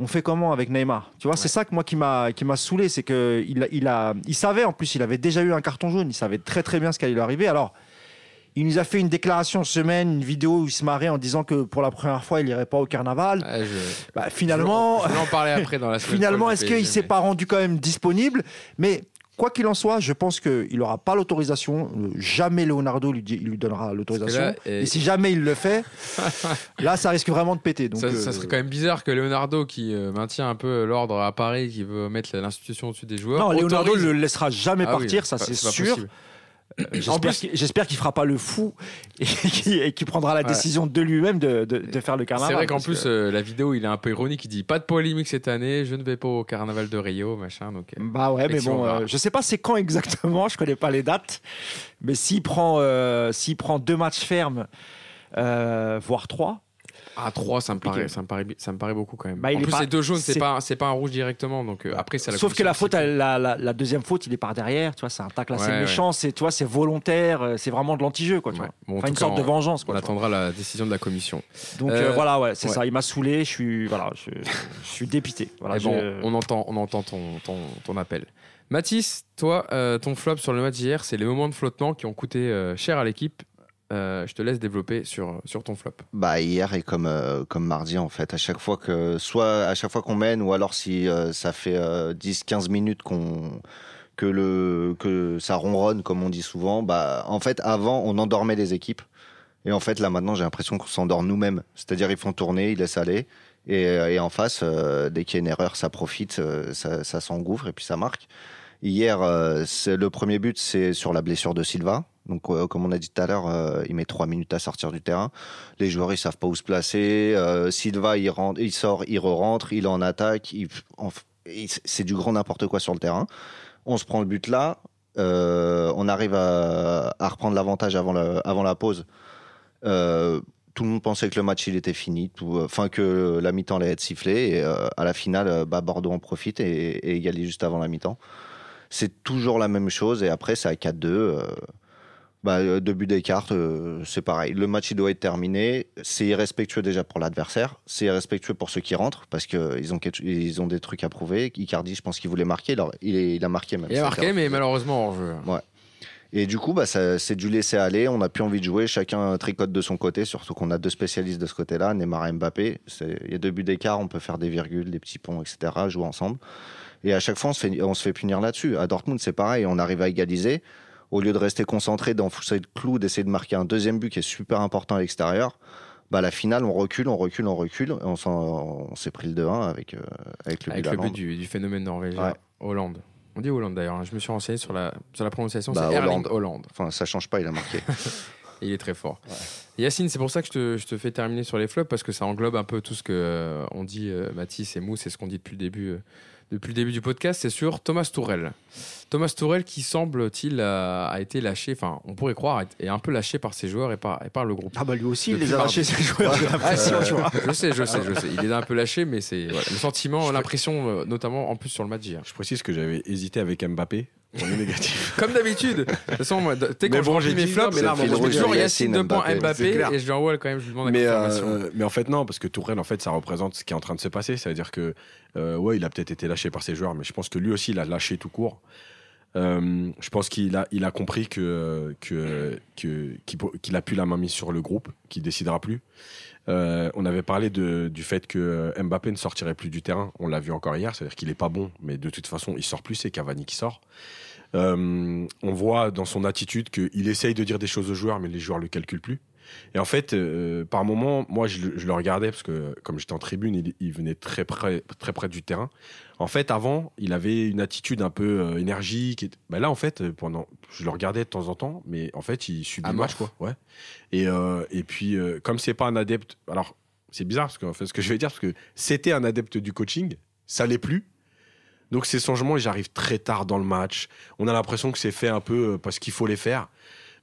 On fait comment avec Neymar? Tu vois, c'est ça que moi qui m'a qui m'a saoulé, c'est que il il a il savait en plus, il avait déjà eu un carton jaune, il savait très très bien ce qui allait lui arriver. Alors, il nous a fait une déclaration semaine, une vidéo où il se marrait en disant que pour la première fois, il irait pas au carnaval. Ouais, je- Bah, finalement, je vais en parler après dans la semaine. finalement, est-ce qu'il s'est pas rendu quand même disponible? Mais quoi qu'il en soit, je pense qu'il n'aura pas l'autorisation. Jamais Leonardo lui, dit- il lui donnera l'autorisation. Et, et- si jamais il le fait, là, ça risque vraiment de péter. Donc, ça, euh, ça serait quand même bizarre que Leonardo, qui euh, maintient un peu l'ordre à Paris, qui veut mettre l'institution au-dessus des joueurs. Non, Leonardo autorise- ne le laissera jamais Ah oui, partir, ça c'est sûr. possible. Euh, J'espère qu'il qu'il fera pas le fou et qu'il prendra la Ouais. décision de lui-même de, de- de faire le carnaval. C'est vrai qu'en plus, que- euh, la vidéo, il est un peu ironique. Il dit pas de polémique cette année, je ne vais pas au carnaval de Rio, machin. Donc, euh, Bah ouais, mais bon, euh, je sais pas c'est quand exactement, je connais pas les dates, mais s'il prend, euh, prend deux matchs fermes, voire trois, à 3, ça me, paraît, ça, me paraît, ça me paraît beaucoup quand même. Bah, en plus, c'est deux jaunes, c'est pas, c'est pas un rouge directement. Donc euh, après, sauf que la faute, elle- la, la- la deuxième faute, il est par derrière, tu vois, c'est un tacle assez Ouais, ouais. méchant, c'est, tu vois, c'est volontaire, euh, c'est vraiment de l'anti-jeu, quoi, tu Ouais. vois. Bon, en Enfin, tout une cas, sorte de on- vengeance, On quoi. attendra la décision de la commission. Donc Euh, euh, voilà, ouais, c'est ça, il m'a saoulé, je suis, voilà, je, je suis dépité. Voilà, Eh bon, on entend, on entend ton, ton, ton appel. Mathis, toi, ton flop sur le match d'hier, c'est les moments de flottement qui ont coûté cher à l'équipe. Euh, je te laisse développer sur, sur ton flop. Bah hier et comme euh, comme mardi en fait, à chaque fois que soit à chaque fois qu'on mène ou alors si euh, ça fait 10-15 minutes qu'on que le que ça ronronne comme on dit souvent, bah en fait avant on endormait les équipes et en fait là maintenant j'ai l'impression qu'on s'endort nous-mêmes. C'est-à-dire ils font tourner, ils laissent aller et, et en face dès qu'il y a une erreur ça profite, ça, ça s'engouffre et puis ça marque. Hier le premier but c'est sur la blessure de Silva. Donc comme on a dit tout à l'heure, euh, il met trois minutes à sortir du terrain les joueurs ils savent pas où se placer. Euh, Silva il rentre, il sort, il re-rentre, il est en attaque. c'est du grand n'importe quoi sur le terrain. On se prend le but là. euh, on arrive à, reprendre l'avantage avant, la pause. Euh, tout le monde pensait que le match il était fini, enfin que la mi-temps allait être sifflée et à la finale, bah, Bordeaux en profite et, et égalise juste avant la mi-temps. C'est toujours la même chose et après c'est à 4-2. Bah, euh, deux buts d'écart, euh, c'est pareil. Le match, il doit être terminé. C'est irrespectueux déjà pour l'adversaire. C'est irrespectueux pour ceux qui rentrent parce qu'ils ont, ils ont des trucs à prouver. Icardi, je pense qu'il voulait marquer. Alors, il, est- il a marqué même. Il a marqué, mais malheureusement hors jeu. Et du coup, bah, c'est du laisser aller. On n'a plus envie de jouer. Chacun tricote de son côté, surtout qu'on a deux spécialistes de ce côté-là, Neymar et Mbappé. Il y a deux buts d'écart, on peut faire des virgules, des petits ponts, etc., jouer ensemble. Et à chaque fois, on se fait, on se fait punir là-dessus. À Dortmund, c'est pareil. On arrive à égaliser. Au lieu de rester concentré, d'enfoncer le clou, d'essayer de marquer un deuxième but qui est super important à l'extérieur, bah, la finale, on recule, on recule, on recule. Et on s'est pris le 2-1 avec, euh, avec le Avec but le but d'Haaland. du, du phénomène norvégien. Ouais. Hollande. On dit Hollande d'ailleurs. hein. Je me suis renseigné sur la, sur la prononciation. Bah, c'est Hollande. Hollande. Enfin, ça change pas, il a marqué. Il est très fort. Yacine, c'est pour ça que je te, je te fais terminer sur les flops parce que ça englobe un peu tout ce que euh, on dit euh, Mathis et Mousse et ce qu'on dit depuis le début. Depuis le début du podcast, c'est sur Thomas Tourel. Thomas Tourel qui semble-t-il a, a été lâché, enfin on pourrait croire, est un peu lâché par ses joueurs et par, et par le groupe. Ah bah lui aussi, il les a lâchés, ses joueurs, j'ai l'impression, Euh, tu vois. Je sais, je sais, je sais. Il est un peu lâché, mais c'est voilà, le sentiment, l'impression, euh, notamment en plus sur le match d'hier. Je précise que j'avais hésité avec Mbappé. On est négatif. Comme d'habitude. De toute façon, moi, dès quand bon, je mes flops, mais là, moi, je toujours Yacine de point Mbappé. Et je lui envoie quand même, je lui demande la mais, euh, mais en fait, non, parce que Tourelle, en fait, ça représente ce qui est en train de se passer. C'est-à-dire que, euh, ouais, il a peut-être été lâché par ses joueurs, mais je pense que lui aussi, il a lâché tout court. Euh, je pense qu'il a, il a compris que, que, que- qu'il a plus la main mise sur le groupe, qu'il décidera plus. Euh, on avait parlé du fait que Mbappé ne sortirait plus du terrain. On l'a vu encore hier, c'est-à-dire qu'il est pas bon, mais de toute façon, il sort plus. C'est Cavani qui sort. Euh, on voit dans son attitude qu'il essaye de dire des choses aux joueurs, mais les joueurs le calculent plus. Et en fait, euh, par moment, moi, je, le- je le regardais parce que comme j'étais en tribune, il, il venait très près, très près du terrain. En fait, avant, il avait une attitude un peu euh, énergique. Et, bah là, en fait, euh, pendant, je le regardais de temps en temps, mais en fait, il subit le match, quoi. Ouais. Et, euh, et puis, comme c'est pas un adepte, alors c'est bizarre parce que en fait, ce que je vais dire, parce que c'était un adepte du coaching, ça l'est plus. Donc ces changements, ils arrivent très tard dans le match. On a l'impression que c'est fait un peu parce qu'il faut les faire.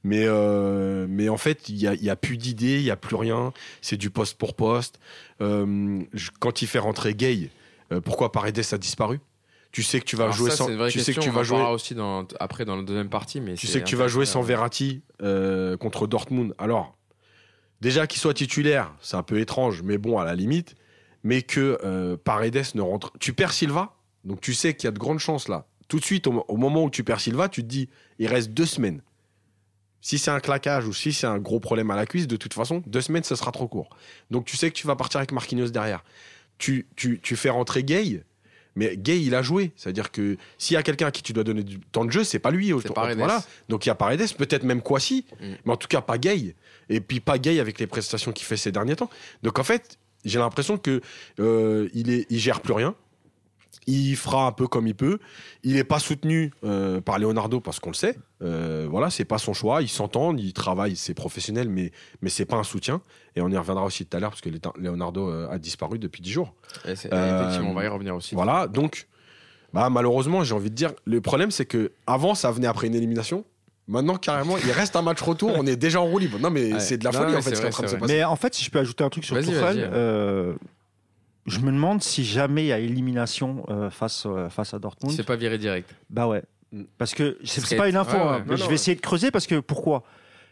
Mais, euh, mais en fait, il n'y a, y a plus d'idées, il n'y a plus rien. C'est du poste pour poste. Euh, quand il fait rentrer Gay, euh, pourquoi Paredes a disparu? Tu sais que tu vas Alors jouer ça, sans. Tu sais que tu vas jouer. aussi dans, après dans la deuxième partie. Mais Tu sais que tu vas jouer sans intéressant. Verratti euh, contre Dortmund. Alors, déjà qu'il soit titulaire, c'est un peu étrange, mais bon, à la limite. Mais que euh, Paredes ne rentre. Tu perds Silva, donc tu sais qu'il y a de grandes chances là. Tout de suite, au, au moment où tu perds Silva, tu te dis, il reste deux semaines. Si c'est un claquage ou si c'est un gros problème à la cuisse, de toute façon, deux semaines, ce sera trop court. Donc tu sais que tu vas partir avec Marquinhos derrière. Tu, tu, tu fais rentrer Gay, mais Gay, il a joué. C'est-à-dire que s'il y a quelqu'un à qui tu dois donner du temps de jeu, c'est pas lui. Voilà. Donc il y a Paredes, peut-être même Kwasi, Mm. mais en tout cas pas Gay. Et puis pas Gay avec les prestations qu'il fait ces derniers temps. Donc en fait, j'ai l'impression que euh, il, est, il gère plus rien. Il fera un peu comme il peut. Il n'est pas soutenu euh, par Leonardo parce qu'on le sait. Euh, voilà, c'est pas son choix. Ils s'entendent, ils travaillent, c'est professionnel, mais mais c'est pas un soutien. Et on y reviendra aussi tout à l'heure parce que Leonardo euh, a disparu depuis 10 jours. Et Euh, Effectivement, on va y revenir aussi. Voilà, donc bah, malheureusement, j'ai envie de dire, le problème c'est que avant ça venait après une élimination. Maintenant, carrément, il reste un match retour, on est déjà en roue libre. Non, mais Ouais. c'est de la folie en fait ce qui est en train de se passer. Mais en fait, si je peux ajouter un truc sur Tourelle, euh, je me demande si jamais il y a élimination euh, face, euh, face à Dortmund. C'est pas viré direct. Bah ouais. Mm. Parce que c'est pas une info. ouais, hein, ouais. mais Non, je non, vais essayer de creuser parce que pourquoi?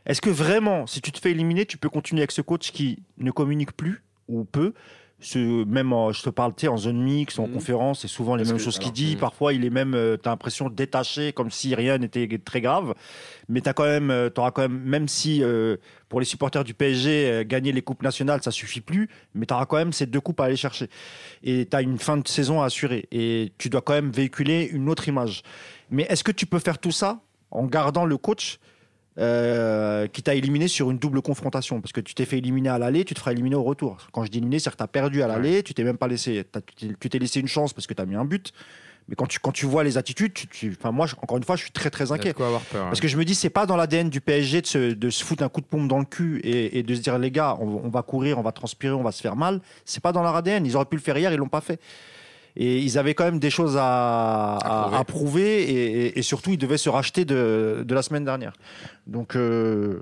Est-ce que vraiment, si tu te fais éliminer, tu peux continuer avec ce coach qui ne communique plus ou peu? Ce, même en- je te parle en zone mixte, en Mhm. conférence, c'est souvent les Parce mêmes que- choses qu'il dit. mhm. Parfois, il est même, tu as l'impression détaché, comme si rien n'était très grave. Mais tu quand même, euh, t'auras quand même, même si euh, pour les supporters du PSG, euh, gagner les coupes nationales, ça suffit plus, mais tu auras quand même ces deux coupes à aller chercher. Et tu as une fin de saison à assurer. Et tu dois quand même véhiculer une autre image. Mais est-ce que tu peux faire tout ça en gardant le coach euh, qui t'a éliminé sur une double confrontation? Parce que tu t'es fait éliminer à l'aller, tu te feras éliminer au retour. Quand je dis éliminer, c'est que tu as perdu à l'aller, tu t'es même pas laissé. Tu t'es- laissé une chance parce que tu as mis un but. Mais quand tu, quand tu vois les attitudes, tu, tu- enfin, moi, je- encore une fois, je suis très très inquiet. quoi avoir peur. Parce hein. que je me dis, c'est pas dans l'ADN du PSG de se, de se foutre un coup de pompe dans le cul et, et de se dire, les gars, on, on va courir, on va transpirer, on va se faire mal. C'est pas dans leur ADN. Ils auraient pu le faire hier, ils l'ont pas fait. Et ils avaient quand même des choses à, À à- prouver. à prouver et, et- et surtout, ils devaient se racheter de, de la semaine dernière. Donc, euh,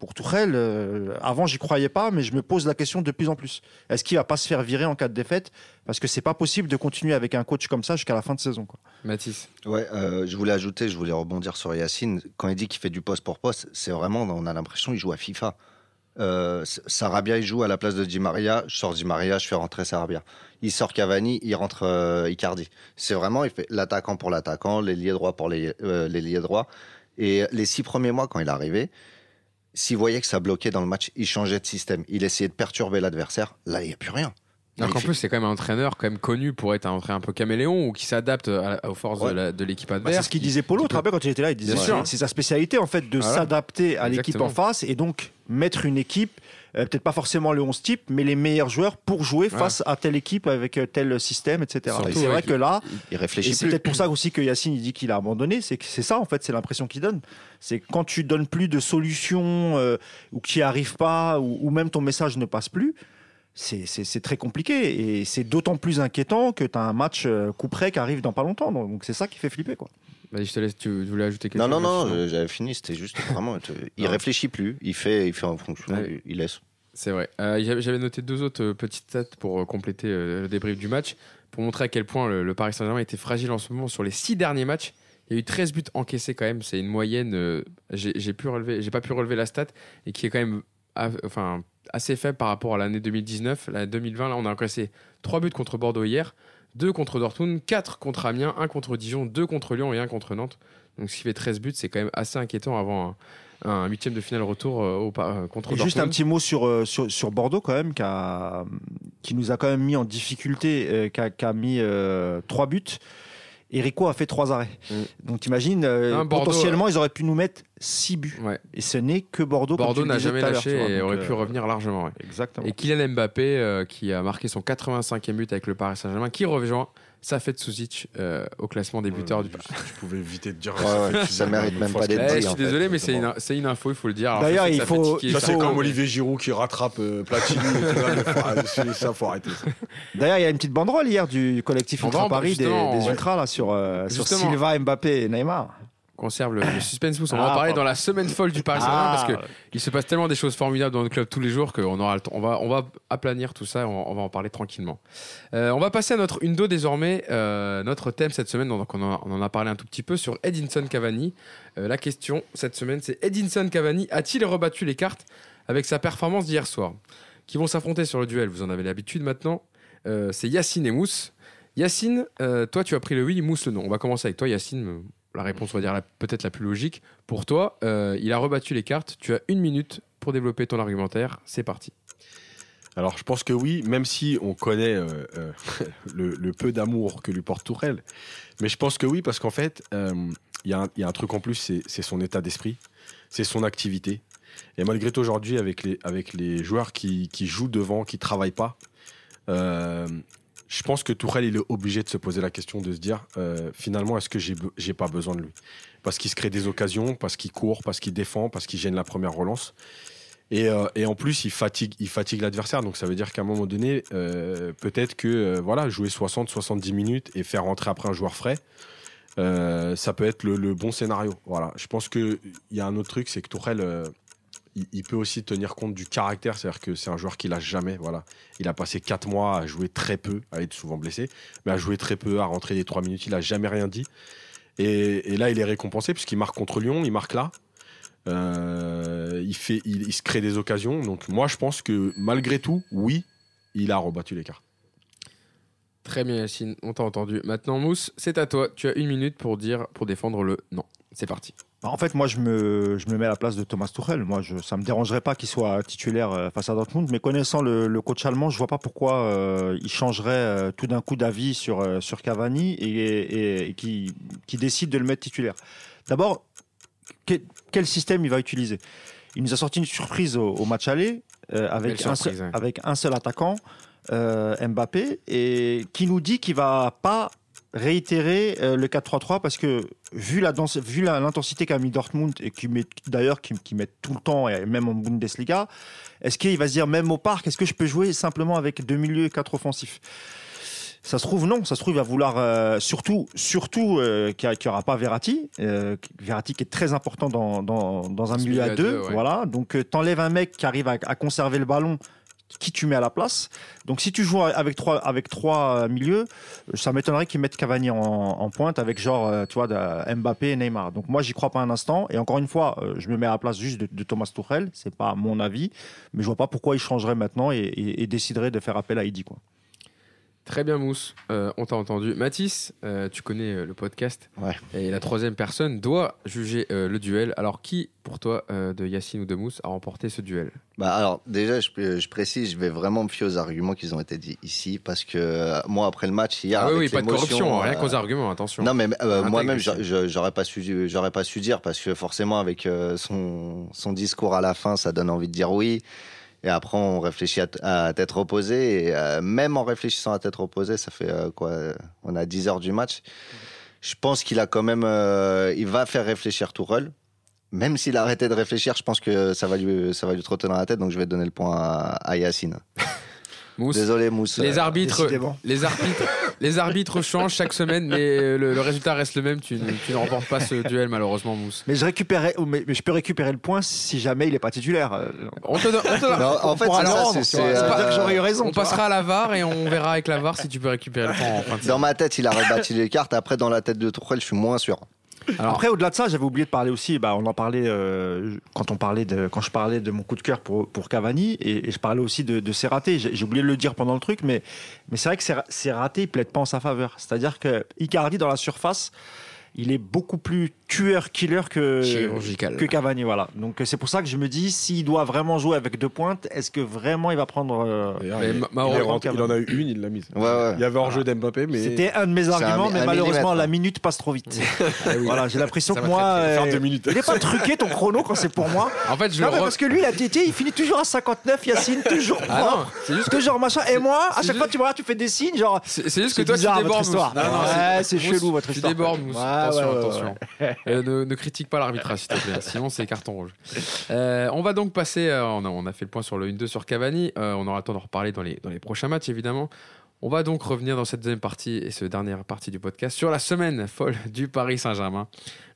pour Tourelle, euh, avant, j'y croyais pas, mais je me pose la question de plus en plus. Est-ce qu'il va pas se faire virer en cas de défaite? Parce que c'est pas possible de continuer avec un coach comme ça jusqu'à la fin de saison. Quoi. Mathis. Ouais, euh, je voulais ajouter, je voulais rebondir sur Yacine. Quand il dit qu'il fait du poste pour poste, c'est vraiment, on a l'impression qu'il joue à FIFA. Euh, Sarabia, il joue à la place de Di Maria. Je sors Di Maria, je fais rentrer Sarabia. Il sort Cavani, il rentre euh, Icardi. C'est vraiment, il fait l'attaquant pour l'attaquant, l'ailier droit pour les euh, l'ailier droit. Et les six premiers mois, quand il arrivé, s'il voyait que ça bloquait dans le match, il changeait de système. Il essayait de perturber l'adversaire. Là, il n'y a plus rien. Alors qu'en plus, c'est quand même un entraîneur quand même connu pour être un entraîneur un peu caméléon ou qui s'adapte aux forces de Ouais. la- de l'équipe Bah, adverse. c'est ce qu'il qui- disait Polo, qui tu te peut- rappelles quand il était là, il disait c'est- sa spécialité en fait de Voilà. s'adapter à l'équipe en face et donc mettre une équipe, euh, peut-être pas forcément le 11 type, mais les meilleurs joueurs pour jouer Ouais. face à telle équipe avec euh, tel système, etc. Surtout Et c'est vrai que là, Il et réfléchit c'est peut-être pour ça aussi que Yacine il dit qu'il a abandonné, c'est que c'est ça en fait, c'est l'impression qu'il donne. C'est quand tu donnes plus de solutions euh, ou n'y arrives pas ou, ou même ton message ne passe plus. C'est très compliqué et c'est d'autant plus inquiétant que tu as un match euh, coup près qui arrive dans pas longtemps. Donc c'est ça qui fait flipper. Quoi. Vas-y, je te laisse. Tu voulais ajouter quelque Non, non, chose non, Mathis je- j'avais fini. C'était juste vraiment. Il Non. réfléchit plus. Il fait, il fait en fonction. Ouais. Il laisse. C'est vrai. Euh, j'avais noté deux autres euh, petites stats pour compléter le débrief du match, pour montrer à quel point le, le Paris Saint-Germain était fragile en ce moment. Sur les six derniers matchs, il y a eu 13 buts encaissés quand même. C'est une moyenne, euh, j'ai pas pu relever la stat, et qui est quand même ah, enfin, assez faible par rapport à l'année 2019. La 2020, là, on a encaissé 3 buts contre Bordeaux hier, 2 contre Dortmund, 4 contre Amiens, 1 contre Dijon, 2 contre Lyon et 1 contre Nantes. Donc ce qui fait 13 buts, c'est quand même assez inquiétant avant un, huitième de finale retour euh, au, euh, contre Et Dortmund. juste un petit mot sur, euh, sur, sur Bordeaux quand même, qui, a- qui nous a quand même mis en difficulté, euh, qui, a, qui a mis euh, trois buts. Et Rico a fait trois arrêts. Mm. Donc t'imagines, euh, Non, Bordeaux, potentiellement, ils auraient pu nous mettre six buts. Ouais. Et ce n'est que Bordeaux. Bordeaux n'a jamais lâché vois. et aurait euh, pu revenir largement. ouais. Exactement. Et Kylian Mbappé, euh, qui a marqué son 85e but avec le Paris Saint-Germain, qui rejoint Safet Souzic euh, au classement des buteurs du Je, je pouvais éviter de dire Ouais, ouais, fait ça mérite même pas d'être Eh, c'est- je dit, suis fait, désolé, mais c'est une, info, il faut le dire. D'ailleurs, il ça fait faut- Ça, ça c'est fait- comme Olivier Giroud qui rattrape euh, Platini. et tout ça, faut- ça, arrêter. ça. D'ailleurs, il y a une petite banderole hier du collectif Ultra en- Paris des, ouais. Ultras là, sur, euh, sur. Silva, Mbappé et Neymar. Conserve le, le suspense Mousse. On va Ah, en parler pardon. dans la semaine folle du Paris Saint-Germain Ah, parce que il se passe tellement des choses formidables dans le club tous les jours qu'on aura le temps. On va, on va aplanir tout ça. et On, on va en parler tranquillement. Euh, on va passer à notre Undo désormais. Euh, notre thème cette semaine, donc on, en- on en a parlé un tout petit peu sur Edinson Cavani. Euh, la question cette semaine, c'est Edinson Cavani a-t-il rebattu les cartes avec sa performance d'hier soir? Qui vont s'affronter sur le duel? Vous en avez l'habitude maintenant. C'est Yacine et Mousse. Yacine, euh, toi tu as pris le oui, Mousse le non. On va commencer avec toi, Yacine. La réponse, on va dire peut-être la plus logique. Pour toi, euh, il a rebattu les cartes. Tu as une minute pour développer ton argumentaire. C'est parti. Alors, je pense que oui, même si on connaît euh, euh, le, peu d'amour que lui porte Tourelle. Mais je pense que oui, parce qu'en fait, il y, a un- truc en plus, c'est son état d'esprit, c'est son activité. Et malgré tout, aujourd'hui, avec les, joueurs qui, jouent devant, qui travaillent pas, je pense que Tourelle, il est obligé de se poser la question de se dire, euh, finalement, est-ce que j'ai j'ai pas besoin de lui? Parce qu'il se crée des occasions, parce qu'il court, parce qu'il défend, parce qu'il gêne la première relance. Et, euh, en plus, il fatigue, l'adversaire. Donc ça veut dire qu'à un moment donné, euh, peut-être que voilà, jouer 60-70 minutes et faire rentrer après un joueur frais, ça peut être le, bon scénario. Voilà. Je pense qu'il y a un autre truc, c'est que Tourelle, il, peut aussi tenir compte du caractère. C'est-à-dire que c'est un joueur qui lâche jamais. Voilà. Il a passé 4 mois à jouer très peu, à être souvent blessé, mais à jouer très peu, à rentrer les 3 minutes. Il a jamais rien dit. Et, là, il est récompensé puisqu'il marque contre Lyon, il marque là. Euh, il, fait, il, il se crée des occasions. Donc moi, je pense que malgré tout, oui, il a rebattu les cartes. Très bien, Yacine. On t'a entendu. Maintenant, Mousse, c'est à toi. Tu as une minute pour dire, pour défendre le non. C'est parti. Bah, En fait, moi, je me, je me mets à la place de Thomas Tuchel. Moi, je, ça me dérangerait pas qu'il soit titulaire euh, face à Dortmund, mais connaissant le, le coach allemand, je vois pas pourquoi euh, il changerait euh, tout d'un coup d'avis sur, euh, sur Cavani et, et, et qui, qui décide de le mettre titulaire. D'abord, quel, quel système il va utiliser? Il nous a sorti une surprise au, au match aller avec, un seul, ouais. avec un seul attaquant, Mbappé, et qui nous dit qu'il va pas réitérer euh, le 4-3-3 parce que vu la danse, vu l'intensité qu'a mis Dortmund et qui met d'ailleurs qui, qui met tout le temps et même en Bundesliga, est-ce qu'il va se dire même au parc est-ce que je peux jouer simplement avec deux milieux et quatre offensifs? Ça se trouve non, ça se trouve il va vouloir euh, surtout surtout euh, qu'il n'y aura pas Verratti, euh, Verratti qui est très important dans, dans, dans un milieu à deux, ouais. voilà. Donc t'enlèves un mec qui arrive à, à conserver le ballon, qui tu mets à la place. Donc si tu joues avec trois avec trois euh, milieux, euh, ça m'étonnerait qu'ils mettent Cavani en, pointe avec genre euh, tu vois Mbappé et Neymar. Donc moi j'y crois pas un instant et encore une fois je me mets à la place juste de, de Thomas Tuchel, c'est pas mon avis, mais je vois pas pourquoi il changerait maintenant et, et- et déciderait de faire appel à Idi quoi. Très bien, Mousse. Euh, on t'a entendu. Mathis, euh, tu connais euh, le podcast. Ouais. Et la troisième personne doit juger le duel. Alors, qui, pour toi, de Yacine ou de Mousse, a remporté ce duel? Bah alors déjà, je, je précise, je vais vraiment me fier aux arguments qui ont été dit ici parce que moi après le match hier, Ah oui, avec oui, pas de corruption, rien euh, qu'aux arguments, attention. Non mais moi-même j'aurais pas su j'aurais pas su dire parce que forcément avec son son discours à la fin ça donne envie de dire oui et après on réfléchit à, à tête reposée. Et euh, même en réfléchissant à tête reposée ça fait euh, quoi euh, on a 10 heures du match. Je pense qu'il a quand même il va faire réfléchir Tourelle. Même s'il a arrêté de réfléchir je pense que ça va lui ça va lui trotter dans la tête. Donc je vais donner le point à, à Yacine Mousse, désolé Mousse les Euh, arbitres, décidément. les arbitres, les arbitres changent chaque semaine, mais le, le résultat reste le même. Tu, ne- tu ne remportes pas ce duel, malheureusement, Mousse. Mais je récupérais, oh, mais, mais je peux récupérer le point si jamais il est pas titulaire. Euh, On te, donne- on te donne- Non, en fait, pourra c'est le ça, rendre, c'est- tu vois. c'est, Ça veut dire euh, que j'aurais eu raison. on tu vois. passera à la VAR et on verra avec la VAR si tu peux récupérer le point en fin de dans ma tête il a rebattu les cartes après dans la tête de Tourelle je suis moins sûr Alors, Après, au-delà de ça, j'avais oublié de parler aussi. Bah, on en parlait euh, quand on parlait de, quand je parlais de mon coup de cœur pour pour Cavani et, et je parlais aussi de, de ses ratés. J'ai oublié de le dire pendant le truc, mais mais c'est vrai que ses, ra- ses ratés ils plaident pas en sa faveur. C'est-à-dire que Icardi dans la surface, il est beaucoup plus tueur-killer que Chirurgical. que Cavani. Voilà. Donc c'est pour ça que je me dis s'il doit vraiment jouer avec deux pointes, est-ce que vraiment il va prendre euh, il, en a eu une, il l'a mise. Ouais, ouais. Il y avait hors-jeu d'Mbappé, mais C'était un de mes un arguments, mais un malheureusement la hein. minute passe trop vite. eh oui. voilà, j'ai l'impression que moi, euh, deux minutes. il est pas truqué ton chrono quand c'est pour moi. en fait, je Non, le mais re- parce que lui, il a été, il finit toujours à 59, Yacine, toujours Ah propre, non, c'est juste toujours machin. Et moi, à chaque fois, tu me regardes, tu fais des signes, genre. C'est juste que toi bizarre, tu débordes. c'est chelou, votre tu histoire. débordes, Ouais, attention, ouais, ouais, attention. Euh, ne, ne critique pas l'arbitrage, s'il te plaît. Sinon, c'est carton rouge. Euh, on va donc passer. euh, on, a, on a fait le point sur le 1-2 sur Cavani. On aura le temps d'en reparler dans les, dans les prochains matchs, évidemment. On va donc revenir dans cette deuxième partie et ce dernière partie du podcast sur la semaine folle du Paris Saint-Germain.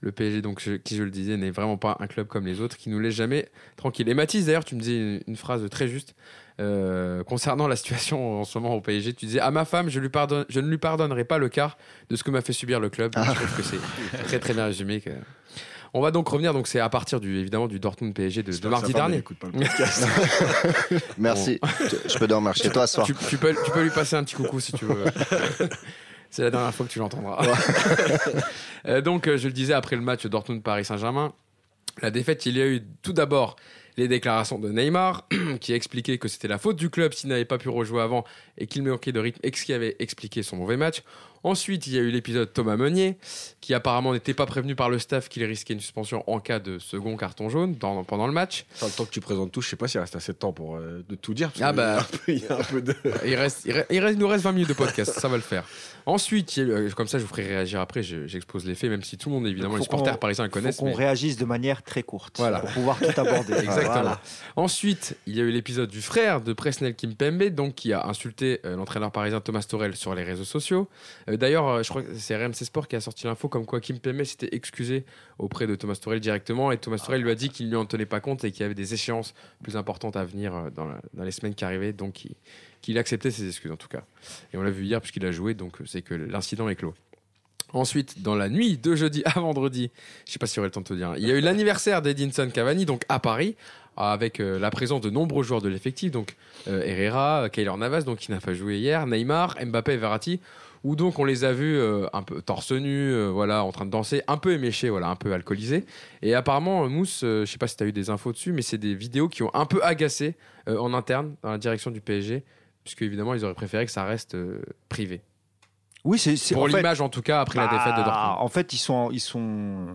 Le PSG, donc, je- qui je le disais, n'est vraiment pas un club comme les autres, qui nous laisse jamais tranquille. Et Mathis, d'ailleurs, tu me disais une, une phrase très juste euh, concernant la situation en ce moment au PSG. Tu disais à ma femme, je, lui pardonne, je ne lui pardonnerai pas le quart de ce que m'a fait subir le club. Je trouve que c'est très très bien résumé. que- On va donc revenir. Donc c'est à partir du évidemment du Dortmund PSG de, mardi dernier. pas le. Merci. Je- Je peux dormir chez toi ce soir. Tu, tu peux, tu peux lui passer un petit coucou si tu veux. C'est la dernière fois que tu l'entendras. Euh, donc, euh, je le disais, après le match Dortmund-Paris Saint-Germain, la défaite, il y a eu tout d'abord les déclarations de Neymar, qui a expliqué que c'était la faute du club s'il n'avait pas pu rejouer avant et qu'il manquait de rythme, et ce qui avait expliqué son mauvais match. Ensuite, il y a eu l'épisode Thomas Meunier, qui apparemment n'était pas prévenu par le staff qu'il risquait une suspension en cas de second carton jaune dans- pendant le match. Enfin, le temps que tu présentes tout, je sais pas s'il reste assez de temps pour euh, de tout dire. Ah bah. Il y a un peu de. Il, reste, il, reste- il reste- il nous reste 20 minutes de podcast, ça va le faire. Ensuite, il y a eu- euh, comme ça, je vous ferai réagir après, je- j'expose les faits, même si tout le monde, évidemment, Faut les supporters qu'on- parisiens le Faut connaissent. qu'on mais- réagisse de manière très courte Voilà. pour pouvoir tout aborder. Exactement. Voilà. Ensuite, il y a eu l'épisode du frère de Presnel Kimpembe, donc qui a insulté euh, l'entraîneur parisien Thomas Torel sur les réseaux sociaux. Euh, D'ailleurs, euh, je crois que c'est RMC Sport qui a sorti l'info comme quoi Kimpembe s'était excusé auprès de Thomas Torel directement et Thomas Torel lui a dit qu'il ne lui en tenait pas compte et qu'il y avait des échéances plus importantes à venir euh, dans, les semaines qui arrivaient, donc qu'il acceptait ses excuses en tout cas. Et on l'a vu hier puisqu'il a joué, donc euh, c'est que l'incident est clos. Ensuite, dans la nuit de jeudi à vendredi, je sais pas si j'aurai le temps de te dire, hein, il y a eu l'anniversaire d'Edinson Cavani, donc à Paris, avec euh, la présence de nombreux joueurs de l'effectif, donc euh, Herrera, euh, Keylor Navas, donc qui n'a pas joué hier, Neymar, Mbappé et Verratti, où donc on les a vus euh, un peu torse nu, euh, voilà, en train de danser, un peu éméchés, voilà, un peu alcoolisés. Et apparemment, Mousse, euh, je sais pas si tu as eu des infos dessus, mais c'est des vidéos qui ont un peu agacé euh, en interne dans la direction du PSG, puisque évidemment ils auraient préféré que ça reste privé. Oui, c'est Pour l'image en tout cas après la Bah, défaite de Dortmund. En fait, ils sont, ils sont,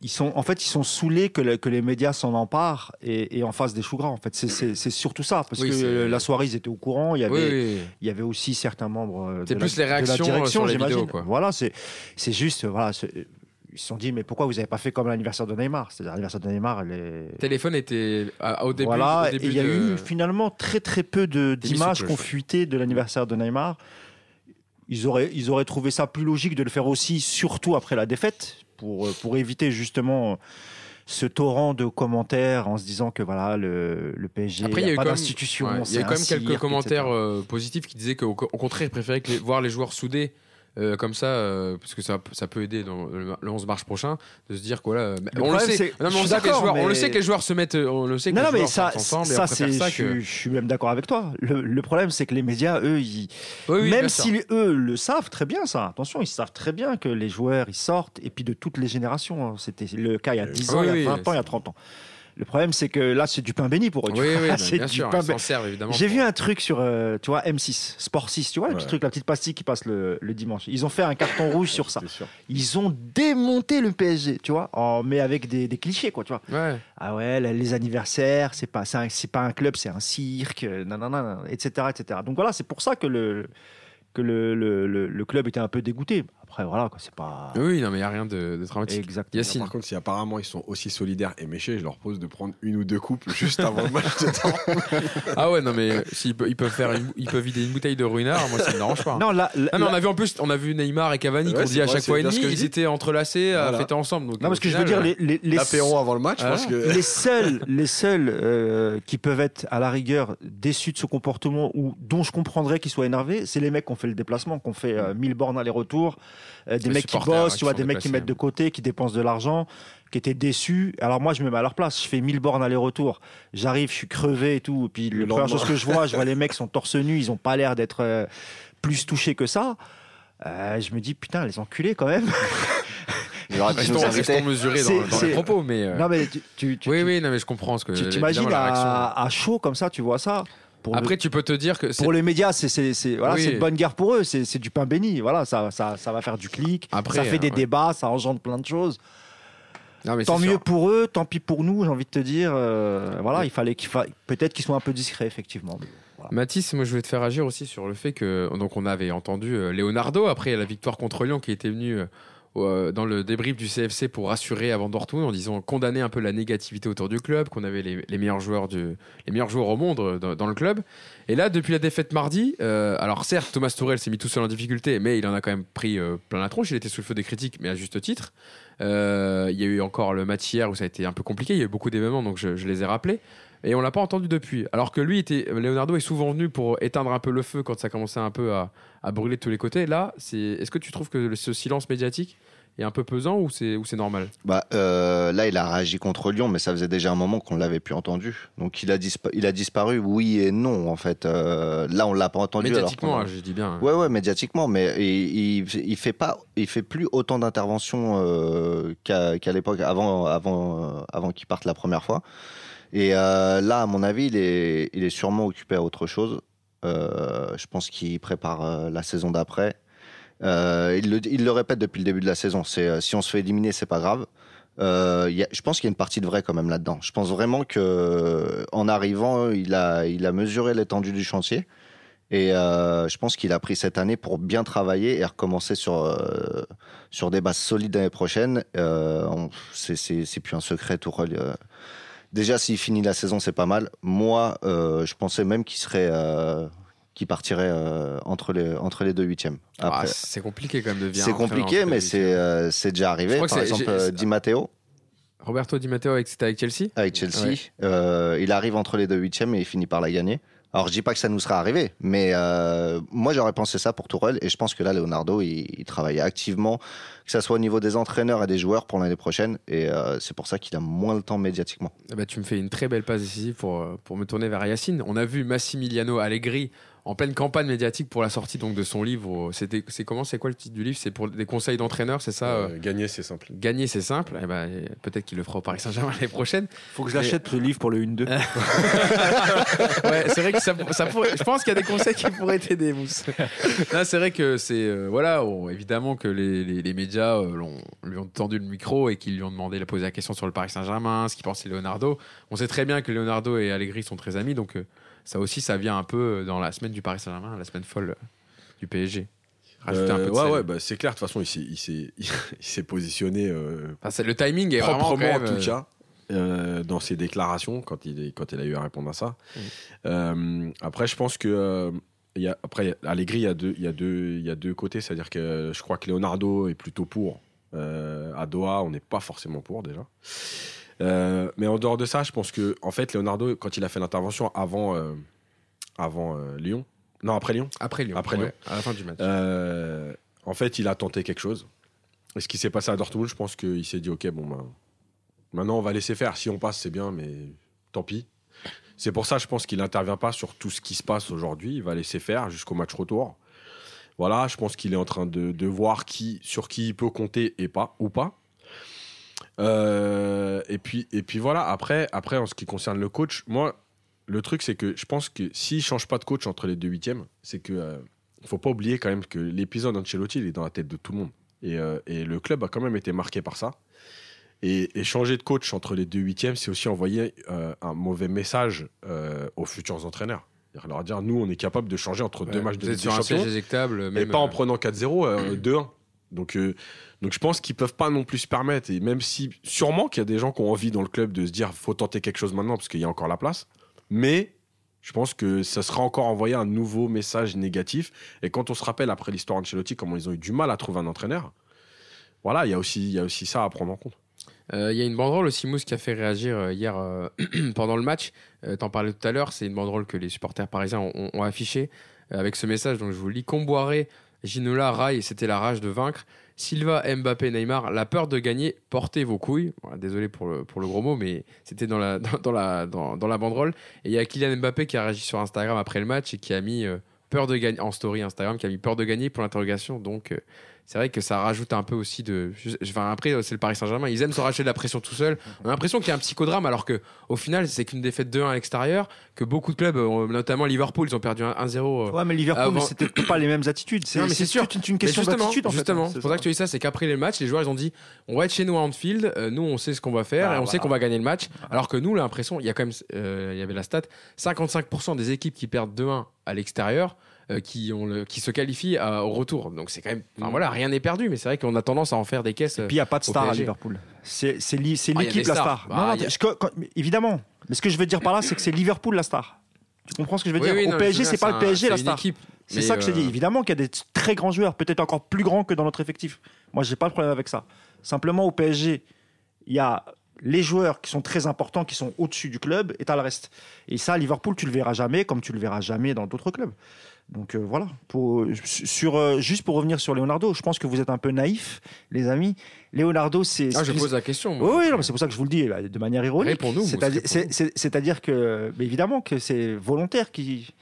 ils sont, en fait, ils sont saoulés que, le- que les médias s'en emparent et, et en face des choux gras. En fait, c'est- surtout ça, parce Oui, que la soirée, ils étaient au courant. Il y avait, oui. il y avait aussi certains membres. euh, C'est de plus la, les réactions, de la direction, les j'imagine. Voilà, c'est, c'est juste, voilà. Ils se sont dit, mais pourquoi vous n'avez pas fait comme l'anniversaire de Neymar? C'est-à-dire, l'anniversaire de Neymar, elle est. Le téléphone était à- au début. voilà, au et début il y a de- eu finalement très très peu d'images fuité de l'anniversaire de Neymar. Ils auraient, ils auraient trouvé ça plus logique de le faire aussi, surtout après la défaite, pour, euh, pour éviter justement euh, ce torrent de commentaires en se disant que voilà le, le PSG Après, il y a pas d'institution. Il y a eu quand même quelques cirque, commentaires euh, positifs qui disaient qu'au au contraire, ils préféraient que les- voir les joueurs soudés euh, comme ça, euh, parce que ça, ça peut aider dans le, le 11 mars prochain, de se dire Le on le sait. Non, mais on, sait joueurs, on le sait que les joueurs se mettent. euh, On le sait que Non, les non, mais joueurs ça, ensemble ça, c'est, ça je, que. je suis même d'accord avec toi. Le, le problème, c'est que les médias, eux, ils, Oui, oui, même si eux le savent très bien, ça, attention, ils savent très bien que les joueurs, ils sortent, et puis de toutes les générations. hein. C'était le cas il y a 10 ans, il y a 20 ans, il y a c'est- 30 ans. Le problème, c'est que là, c'est du pain béni pour eux. Oui, oui, C'est bien du sûr, pain ils servent évidemment. J'ai pour- vu un truc sur, euh, tu vois, M6, Sport 6, tu vois, le petit truc, la petite pastille qui passe le, le dimanche. Ils ont fait un carton rouge sur ça. Ils ont démonté le PSG, tu vois, en- mais avec des, des clichés, quoi, tu vois. Ouais. Ah ouais, les anniversaires, c'est pas, c'est un- c'est pas un club, c'est un cirque, nanana, etc., etc. Donc voilà, c'est pour ça que le, que le, le, le- le club était un peu dégoûté. Après, voilà, quoi, c'est pas Oui, non, mais il n'y a rien de, de dramatique. exactement. Yacine. Par contre, si apparemment ils sont aussi solidaires et méchés, je leur propose de prendre une ou deux coupes juste avant le match de temps. Ah ouais, non, mais s'ils pe- ils peuvent faire, une- ils peuvent vider une bouteille de ruinard, moi ça me dérange pas. Non, là, là- Ah, mais on a vu en plus, on a vu Neymar et Cavani Ouais, qu'on c'est dit à vrai, chaque c'est fois et bien demi, ce que je ils dis. étaient entrelacés à Voilà. fêter ensemble. Donc, non, parce au que je veux final, dire, les, les, les- L'apéro avant le match, je pense que. les seuls, les seuls euh, qui peuvent être à la rigueur déçus de ce comportement ou dont je comprendrais qu'ils soient énervés, c'est les mecs qui ont fait le déplacement, qui ont fait euh, 1000 bornes aller-retour, euh, des Les mecs qui supporters, bossent, hein, tu vois, des mecs qui mettent de côté, qui dépensent de l'argent, qui étaient déçus. Alors moi, je me mets à leur place. Je fais 1000 bornes aller-retour. J'arrive, je suis crevé et tout. Et puis Le la première chose que je vois, je vois les mecs sont torse nu, ils ont pas l'air d'être euh, plus touchés que ça. Euh, je me dis putain, les enculés quand même. Restons, mesurés dans, dans les propos, mais. euh, non mais tu, tu, tu- oui, oui, non, mais je comprends ce que. tu t'imagines à chaud comme ça, tu vois ça? Pour le- Après, tu peux te dire que pour les médias, c'est voilà, Oui. c'est une bonne guerre pour eux, c'est du pain béni. Voilà, ça, ça, ça va faire du clic, Après, ça fait des ouais. débats, ça engendre plein de choses. Non, mais Tant mieux sûr. pour eux, tant pis pour nous, j'ai envie de te dire. euh, voilà, il fallait qu'il fa... peut-être qu'ils soient un peu discrets, effectivement. Voilà. Mathis, moi je voulais te faire agir aussi sur le fait que donc on avait entendu euh, Leonardo après la victoire contre Lyon qui était venu euh, dans le débrief du CFC pour rassurer avant Dortmund en disant condamner un peu la négativité autour du club, qu'on avait les, meilleurs joueurs du, les meilleurs joueurs au monde euh, dans, le club. Et là, depuis la défaite mardi, euh, alors certes, Thomas Tourelle s'est mis tout seul en difficulté, mais il en a quand même pris euh, plein la tronche. Il était sous le feu des critiques, mais à juste titre. Euh, il y a eu encore le match hier où ça a été un peu compliqué. Il y a eu beaucoup d'événements, donc je les ai rappelés. Et on l'a pas entendu depuis. Alors que lui, était, Leonardo est souvent venu pour éteindre un peu le feu quand ça commençait un peu à, à brûler de tous les côtés. Là, c'est, est-ce que tu trouves que ce silence médiatique est un peu pesant ou c'est, ou c'est normal? Bah, euh, là, il a réagi contre Lyon, mais ça faisait déjà un moment qu'on l'avait plus entendu. Donc, il a, dispa- il a disparu, oui et non, en fait. Euh, là, on l'a pas entendu. alors Médiatiquement, qu'on- hein, je dis bien. hein. Ouais, ouais, médiatiquement, mais il, il, il fait pas, il fait plus autant d'interventions euh, qu'à qu'à l'époque avant, avant, avant qu'il parte la première fois. Et euh, là, à mon avis, il est, sûrement occupé à autre chose. Euh, je pense qu'il prépare euh, la saison d'après. Il, le, répète depuis le début de la saison. Si on se fait éliminer, c'est pas grave. Je pense qu'il y a une partie de vrai quand même là-dedans. Je pense vraiment que en arrivant, il a, mesuré l'étendue du chantier. Et je pense qu'il a pris cette année pour bien travailler et recommencer sur, sur des bases solides l'année prochaine. C'est- plus un secret, euh. Déjà, s'il finit la saison, c'est pas mal. Moi, euh, je pensais même qu'il serait, euh, qu'il partirait euh, entre, les, entre les deux huitièmes. Ah, c'est compliqué quand même de venir c'est compliqué, mais c'est euh, déjà Je arrivé. Par exemple, Di Matteo Roberto Di Matteo c'était avec Chelsea avec Chelsea, Ouais. euh, il arrive entre les deux huitièmes et il finit par la gagner. Alors je dis pas que ça nous serait arrivé, mais euh, moi j'aurais pensé ça pour Tourelle et je pense que là Leonardo il, il travaille activement, que ça soit au niveau des entraîneurs et des joueurs pour l'année prochaine et euh, c'est pour ça qu'il a moins le temps médiatiquement. Ben, tu me fais une très belle passe décisive pour, euh, pour me tourner vers Yacine. On a vu Massimiliano Allegri en pleine campagne médiatique pour la sortie donc, de son livre. C'était, c'est comment C'est quoi le titre du livre? C'est pour des conseils d'entraîneurs, c'est ça euh, Euh, gagner, c'est simple. Gagner, c'est simple. Eh ben, peut-être qu'il le fera au Paris Saint-Germain l'année prochaine. Faut que je l'achète ce livre pour le 1-2. Ouais, c'est vrai que ça, ça pourrait- je pense qu'il y a des conseils qui pourraient t'aider, Mousse. C'est vrai que c'est. euh, voilà, on- évidemment que les, les- les médias euh, l'ont- lui ont tendu le micro et qu'ils lui ont demandé de poser la question sur le Paris Saint-Germain, ce qu'il pensait Leonardo. On sait très bien que Leonardo et Allegri sont très amis, donc euh, ça aussi, ça vient un peu dans la semaine du Paris Saint-Germain, la semaine folle euh, du PSG. Rajouter un peu de Euh, ouais, ouais, bah, c'est clair. De toute façon, il s'est, il s'est, il s'est positionné euh, Enfin, c'est- le timing est vraiment proprement, même, en tout euh, cas, euh, dans ses déclarations quand il, est- quand il a eu à répondre à ça. Mhm. Euh, après, je pense que. euh, il y a, après, il y a- Allegri, il y a deux, il y a deux, il y a deux côtés. C'est-à-dire que je crois que Leonardo est plutôt pour. Euh, à Doha, on n'est pas forcément pour déjà. Euh, mais en dehors de ça, je pense que en fait, Leonardo, quand il a fait l'intervention avant, euh, avant euh, Lyon, non après Lyon, Après Lyon. Après ouais, Lyon. À la fin du match. euh, en fait, il a tenté quelque chose. Et ce qui s'est passé à Dortmund, je pense qu'il s'est dit ok, bon, ben, maintenant on va laisser faire. Si on passe, c'est bien, mais tant pis. C'est pour ça, je pense qu'il n'intervient pas sur tout ce qui se passe aujourd'hui. Il va laisser faire jusqu'au match retour. Voilà, je pense qu'il est en train de, de voir qui, sur qui il peut compter et pas, ou pas. Euh, et, puis, et puis voilà, après, après, en ce qui concerne le coach, moi, le truc, c'est que je pense que s'il change pas de coach entre les deux huitièmes, c'est que euh, faut pas oublier quand même que l'épisode Ancelotti, il est dans la tête de tout le monde. Et, euh, et le club a quand même été marqué par ça. Et, et changer de coach entre les deux huitièmes, c'est aussi envoyer euh, un mauvais message aux futurs entraîneurs. C'est-à-dire leur dire, nous, on est capable de changer entre deux matchs de Ligue des un Champions. éjectable. Et même, pas en prenant 4-0, euh, 2-1. Donc, euh, donc je pense qu'ils peuvent pas non plus se permettre. Et même si, sûrement qu'il y a des gens qui ont envie dans le club de se dire, faut tenter quelque chose maintenant parce qu'il y a encore la place. Mais je pense que ça sera encore envoyé un nouveau message négatif. Et quand on se rappelle après l'histoire Ancelotti, comment ils ont eu du mal à trouver un entraîneur, voilà, il y a aussi, il y a aussi ça à prendre en compte. Euh, Il y a une banderole aussi, Mousse, qui a fait réagir euh, hier euh, pendant le match. Euh, T'en parlais tout à l'heure, c'est une banderole que les supporters parisiens ont, affichée avec ce message. Donc je vous lis Comboiré, Ginola, Rai, c'était la rage de vaincre. Silva, Mbappé, Neymar, la peur de gagner, portez vos couilles. Désolé pour le, gros mot, mais c'était dans la banderole. Et il y a Kylian Mbappé qui a réagi sur Instagram après le match et qui a mis euh, peur de gagner en story Instagram, qui a mis peur de gagner pour l'interrogation. Donc euh, c'est vrai que ça rajoute un peu aussi de. Enfin, après, c'est le Paris Saint-Germain. Ils aiment se racheter de la pression tout seul. On a l'impression qu'il y a un psychodrame, alors que au final, c'est qu'une défaite 2-1 à l'extérieur. Que beaucoup de clubs, euh, notamment Liverpool, ils ont perdu 1-0. euh, Ouais, mais Liverpool, Avant- c'était pas les mêmes attitudes. C'est c'est sûr. toute une question d'attitude en fait. justement, C'est c'est pour ça que dis ça, c'est qu'après les matchs, les joueurs ils ont dit on va être chez nous à Anfield, euh, nous on sait ce qu'on va faire Bah, et on sait qu'on va gagner le match. Alors que nous, l'impression, il y a quand même, euh, il y avait la stat, 55% des équipes qui perdent 2-1 à l'extérieur euh, qui, ont le- qui se qualifient à- au retour. Donc c'est quand même. Enfin Mm. voilà, rien n'est perdu, mais c'est vrai qu'on a tendance à en faire des caisses. Puis il n'y a pas de star à. Liverpool. C'est Ah, l'équipe la stars. star. Bah, Non, non, il y a- je- quand- mais évidemment. Mais ce que je veux dire par là, c'est que c'est Liverpool la star. Tu comprends ce que je veux Oui, dire? oui, Au non, PSG, c'est pas le PSG la star. C'est ça que je te dis. euh, Évidemment qu'il y a des très grands joueurs, peut-être encore plus grands que dans notre effectif. Moi, j'ai pas de problème avec ça. Simplement, au PSG, il y a les joueurs qui sont très importants, qui sont au-dessus du club, et tu as le reste. Et ça, à Liverpool, tu le verras jamais, comme tu le verras jamais dans d'autres clubs. Donc euh, voilà. Pour, sur, euh, juste pour revenir sur Leonardo, je pense que vous êtes un peu naïfs, les amis. Leonardo, c'est. Ah, je pose la question. oui, moi. c'est pour ça que je vous le dis là, de manière ironique. C'est-à-dire, que, mais évidemment, que c'est volontaire. Qui,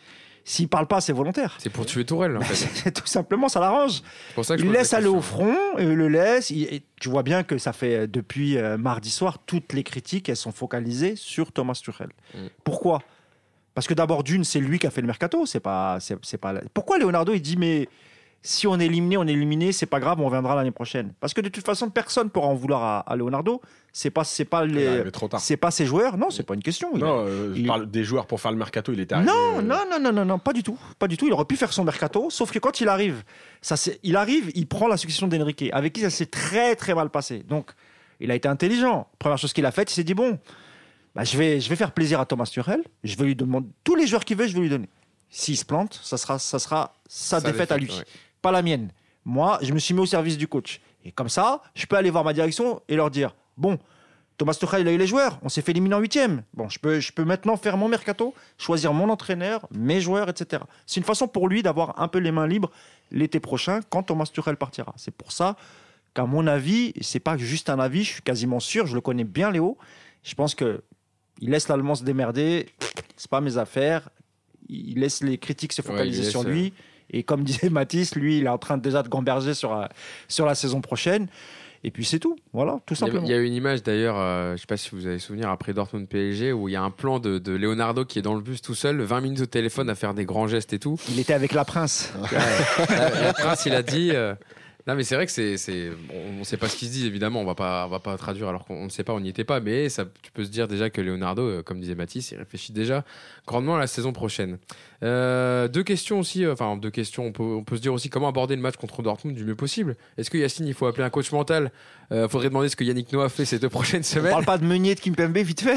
s'il parle pas, c'est volontaire. C'est pour tuer Tourelle, en fait. Tout simplement, ça l'arrange. Il la laisse aller au front, et il le laisse. et tu vois bien que ça fait euh, depuis euh, mardi soir, toutes les critiques, elles sont focalisées sur Thomas Tuchel. Mm. Pourquoi? Parce que d'abord, d'une, c'est lui qui a fait le mercato. C'est pas, c'est, pas. Pourquoi Leonardo il dit mais si on est éliminé, on est éliminé, c'est pas grave, on reviendra l'année prochaine. Parce que de toute façon, personne pourra en vouloir à, à Leonardo. C'est pas, c'est pas est les, arrivé trop tard. c'est pas ses joueurs. Non, c'est pas une question. Il Non, euh, je il- parle des joueurs pour faire le mercato, il était arrivé. non, euh, non, non, non, non, non, pas du tout. Pas du tout. Il aurait pu faire son mercato, sauf que quand il arrive, ça, c'est- il arrive, il prend la succession d'Enrique, avec qui ça s'est très, très mal passé. Donc, il a été intelligent. Première chose qu'il a faite, il s'est dit bon, bah, je, vais, je vais faire plaisir à Thomas Tuchel. Je vais lui demander tous les joueurs qu'il veut, je vais lui donner. S'il se plante, ça sera, ça sera sa, défaite, à lui, ouais. pas la mienne. Moi, je me suis mis au service du coach. Et comme ça, je peux aller voir ma direction et leur dire bon, Thomas Tuchel, il a eu les joueurs. On s'est fait éliminer en huitième. Bon, je peux, je peux maintenant faire mon mercato, choisir mon entraîneur, mes joueurs, etc. C'est une façon pour lui d'avoir un peu les mains libres l'été prochain quand Thomas Tuchel partira. C'est pour ça qu'à mon avis, c'est pas juste un avis, je suis quasiment sûr, je le connais bien Léo. Je pense que il laisse l'Allemand se démerder. C'est pas mes affaires. Il laisse les critiques se focaliser sur euh, lui. Et comme disait Mathis, lui, il est en train déjà de gamberger sur, euh, sur la saison prochaine. Et puis c'est tout. Voilà, tout simplement. Il y a une image d'ailleurs, euh, je ne sais pas si vous avez souvenir, après Dortmund PSG, où il y a un plan de, de Leonardo qui est dans le bus tout seul, 20 minutes au téléphone à faire des grands gestes et tout. Il était avec la prince. Le prince, il a dit. euh, Non, mais c'est vrai que c'est, c'est, on ne sait pas ce qu'il se dit évidemment. On va pas, on va pas traduire alors qu'on ne sait pas, on n'y était pas. Mais ça, tu peux se dire déjà que Leonardo, euh, comme disait Mathis, il réfléchit déjà grandement à la saison prochaine. Euh, deux questions aussi. euh, Enfin, deux questions. On peut, on peut se dire aussi comment aborder le match contre Dortmund du mieux possible. Est-ce que Yacine, il faut appeler un coach mental? Euh, Faudrait demander ce que Yannick Noah fait ces deux prochaines On semaines. parle pas de Meunier de Kimpembe vite fait.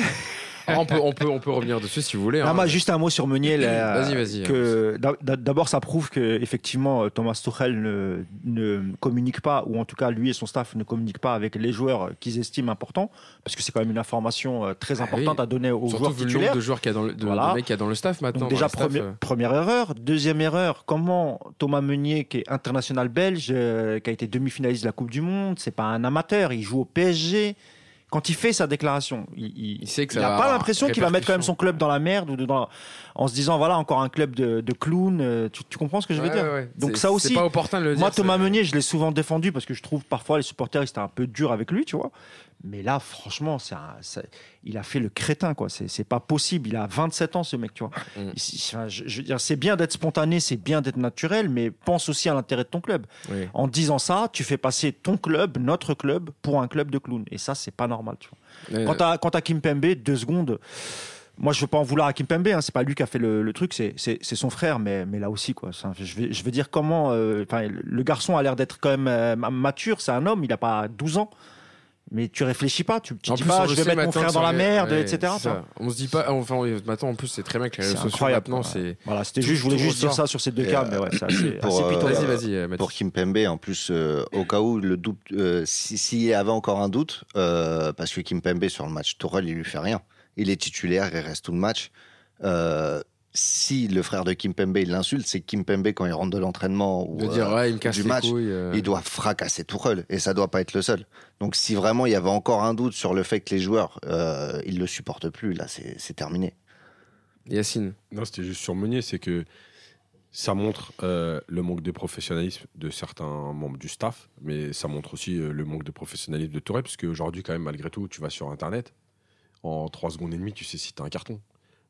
Ah, on peut, on peut, on peut revenir dessus si vous voulez. Non, hein. moi, juste un mot sur Meunier. Vas-y, vas-y. que D'abord, ça prouve que effectivement euh, Thomas Tuchel ne, ne communique pas, ou en tout cas lui et son staff ne communiquent pas avec les joueurs qu'ils estiment importants, parce que c'est quand même une information euh, très Ah importante oui. à donner aux Surtout joueurs vu le nombre de joueurs qu'il y a dans le, de, Voilà. qu'il y a dans le staff maintenant. Donc déjà, staff, euh. première erreur. Deuxième erreur, comment Thomas Meunier, qui est international belge, euh, qui a été demi-finaliste de la Coupe du Monde, c'est pas un amateur, il joue au PSG. Quand il fait sa déclaration, il, il, sait que ça il a pas l'impression qu'il va mettre quand même son club dans la merde ou dans- en se disant voilà encore un club de, de clowns. euh, Tu, tu comprends ce que je veux Ouais, dire ouais, ouais. Donc ça aussi, C'est pas opportun de le dire. Moi, Thomas Meunier, je l'ai souvent défendu parce que je trouve parfois les supporters ils étaient un peu durs avec lui, tu vois. Mais là, franchement, un- il a fait le crétin, quoi. C'est pas possible. Il a 27 ans, ce mec, tu vois. Mm. Je, je veux dire, c'est bien d'être spontané, c'est bien d'être naturel, mais pense aussi à l'intérêt de ton club. Oui. En disant ça, tu fais passer ton club, notre club, pour un club de clowns. Et ça, c'est pas normal, tu vois. Ouais, Quant à, quant à Kimpembe, deux secondes. Moi, je veux pas en vouloir à Kimpembe. Hein, c'est pas lui qui a fait le, le truc, c'est, son frère. Mais, mais là aussi, quoi. Ça, je, veux, je veux dire comment. euh, le garçon a l'air d'être quand même euh, mature. C'est un homme. Il a pas 12 ans. Mais tu réfléchis pas. Tu, tu En dis plus, pas, je vais mettre mon frère dans la merde, ouais, etc. On se dit pas. Enfin, maintenant, en plus, c'est très bien que les C'est réseaux sociaux incroyable. maintenant, c'est. Voilà, c'était juste. Je voulais juste dire ça sur ces deux Et, cas. euh, Mais ouais, c'est assez, pour, assez euh, pittoresque. Vas-y, vas-y, euh. Pour Kimpembe, en plus, euh, au cas où le doute, euh, si- s'il y avait encore un doute, euh, parce que Kimpembe sur le match Tourelle, il lui fait rien. Il est titulaire, il reste tout le match. Euh, si le frère de Kimpembe il l'insulte, c'est que Kimpembe quand il rentre de l'entraînement ou De dire, euh, ouais, il me casse du match, couilles. euh. il doit fracasser Tourelle et ça doit pas être le seul. Donc si vraiment il y avait encore un doute sur le fait que les joueurs euh, ils le supportent plus, là c'est c'est terminé. Yacine. Non, c'était juste sur Meunier, c'est que ça montre euh, le manque de professionnalisme de certains membres du staff, mais ça montre aussi euh, le manque de professionnalisme de Touré, parce qu'aujourd'hui, quand même, malgré tout, tu vas sur Internet, en 3 secondes et demie, tu sais si tu as un carton.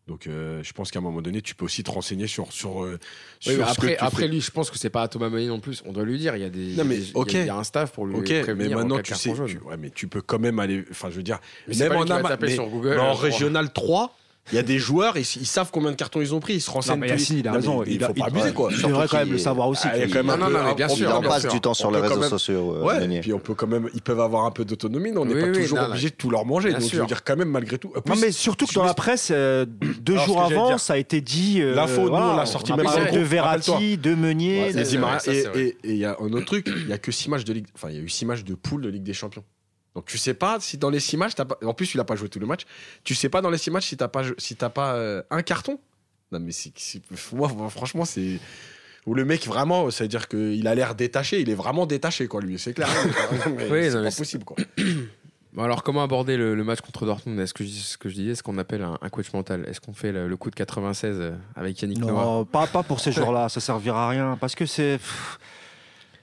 Donc, euh, je pense qu'à un moment donné, tu peux aussi te renseigner sur, sur, euh, sur après, fais. lui, je pense que c'est pas à Thomas Meunier non plus. On doit lui dire. Il y a des. Non, mais, il y a. Il y a un staff pour lui Ok, prévenir. mais en maintenant, tu sais, tu, ouais, mais tu peux quand même aller. Enfin, je veux dire, Mais même pas lui en qui va ama- taper mais- sur Google, mais euh, en régional 3, Il y a des joueurs, ils, ils savent combien de cartons ils ont pris, ils se Non, renseignent. mais tous les- Yacine, il a Non, mais raison. Il, faut a- pas abuser, quoi. Il devrait quand même le savoir aussi. Ah, il y a quand même un Non, peu- non, mais on- bien on- sûr, Il passe sûr. du temps sur On les peut quand réseaux même- sociaux. euh, Ouais, Meunier. puis on peut quand même, ils peuvent avoir un peu d'autonomie, mais on n'est Oui, pas oui, toujours non, non. obligé de tout leur manger. Bien Donc je veux dire quand même malgré tout. Non, mais surtout que dans la presse, euh, deux Alors, jours avant, ça a été dit. euh, L'info, nous, on l'a sorti même de. Verratti, de Meunier. Et et- et- et il y a un autre truc, il y a que six matchs de Ligue, enfin il y a eu six matchs de poule de Ligue des Champions. Donc tu sais pas si dans les six matchs, pas... en plus il a pas joué tout le match, tu sais pas dans les six matchs si t'as pas si t'as pas euh, un carton. Non mais c'est, c'est- moi franchement c'est où le mec vraiment, ça veut dire qu'il a l'air détaché, il est vraiment détaché quoi lui, c'est clair. Oui, c'est c'est- possible quoi. Bon, alors, comment aborder le, le match contre Dortmund? Est-ce que je, ce que je disais, ce qu'on appelle un, un coach mental? Est-ce qu'on fait le, le coup de 96 euh, avec Yannick Noah? Non, pas, pas pour ces jours-là, ça servira à rien. Parce que c'est.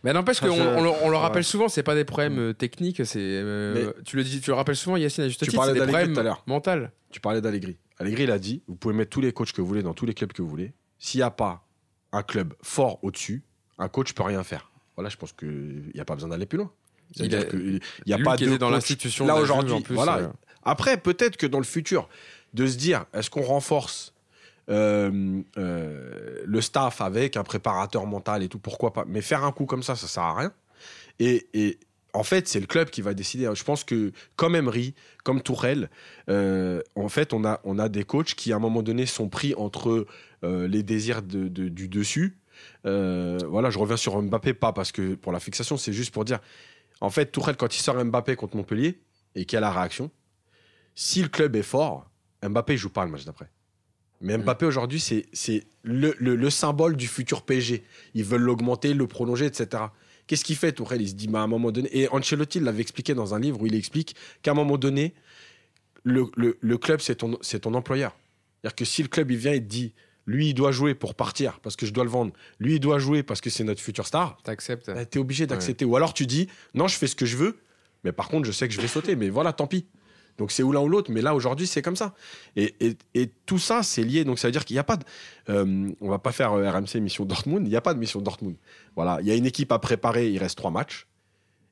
Mais n'empêche qu'on on, le- on le ouais. rappelle souvent, c'est pas des problèmes euh, techniques, c'est. euh, tu, le dis, tu le rappelles souvent, Yacine, à juste Tu titre, parlais c'est des d'Allegri problèmes tout à l'heure. mentaux. Tu parlais d'Allegri. Allegri il a dit, vous pouvez mettre tous les coachs que vous voulez dans tous les clubs que vous voulez. S'il n'y a pas un club fort au-dessus, un coach peut rien faire. Voilà, je pense qu'il n'y a pas besoin d'aller plus loin. Il C'est-à-dire a- que il y a Lui pas qui de était dans coach. l'institution Là aujourd'hui, en plus, voilà. euh, Après, peut-être que dans le futur, de se dire, est-ce qu'on renforce euh, euh, le staff avec un préparateur mental et tout, pourquoi pas. Mais faire un coup comme ça, ça sert à rien. Et, en fait, c'est le club qui va décider. Je pense que comme Emery, comme Tourelle, euh, en fait, on a, on a des coachs qui, à un moment donné, sont pris entre les désirs du dessus. Voilà, je reviens sur Mbappé, pas parce que pour la fixation, c'est juste pour dire, en fait, Tourelle, quand il sort Mbappé contre Montpellier et qu'il y a la réaction, si le club est fort, Mbappé joue pas le match d'après. Mais Mbappé aujourd'hui, c'est c'est le, le- le symbole du futur PSG. Ils veulent l'augmenter, le prolonger, etc. Qu'est-ce qu'il fait, Tourelle? Il se dit, bah, à un moment donné. Et Ancelotti l'avait expliqué dans un livre où il explique qu'à un moment donné, le, le- le club, c'est ton, c'est ton employeur. C'est-à-dire que si le club, il vient et te dit, lui, il doit jouer pour partir parce que je dois le vendre, lui, il doit jouer parce que c'est notre futur star, T'acceptes bah, t'es obligé d'accepter. Ou alors tu dis, non, je fais ce que je veux, mais par contre, je sais que je vais sauter, mais voilà, tant pis. Donc c'est ou l'un ou l'autre, mais là aujourd'hui c'est comme ça. Et, et- et tout ça c'est lié, donc ça veut dire qu'il n'y a pas de. euh, on va pas faire euh, RMC mission Dortmund, il n'y a pas de mission Dortmund. Voilà, il y a une équipe à préparer, il reste trois matchs.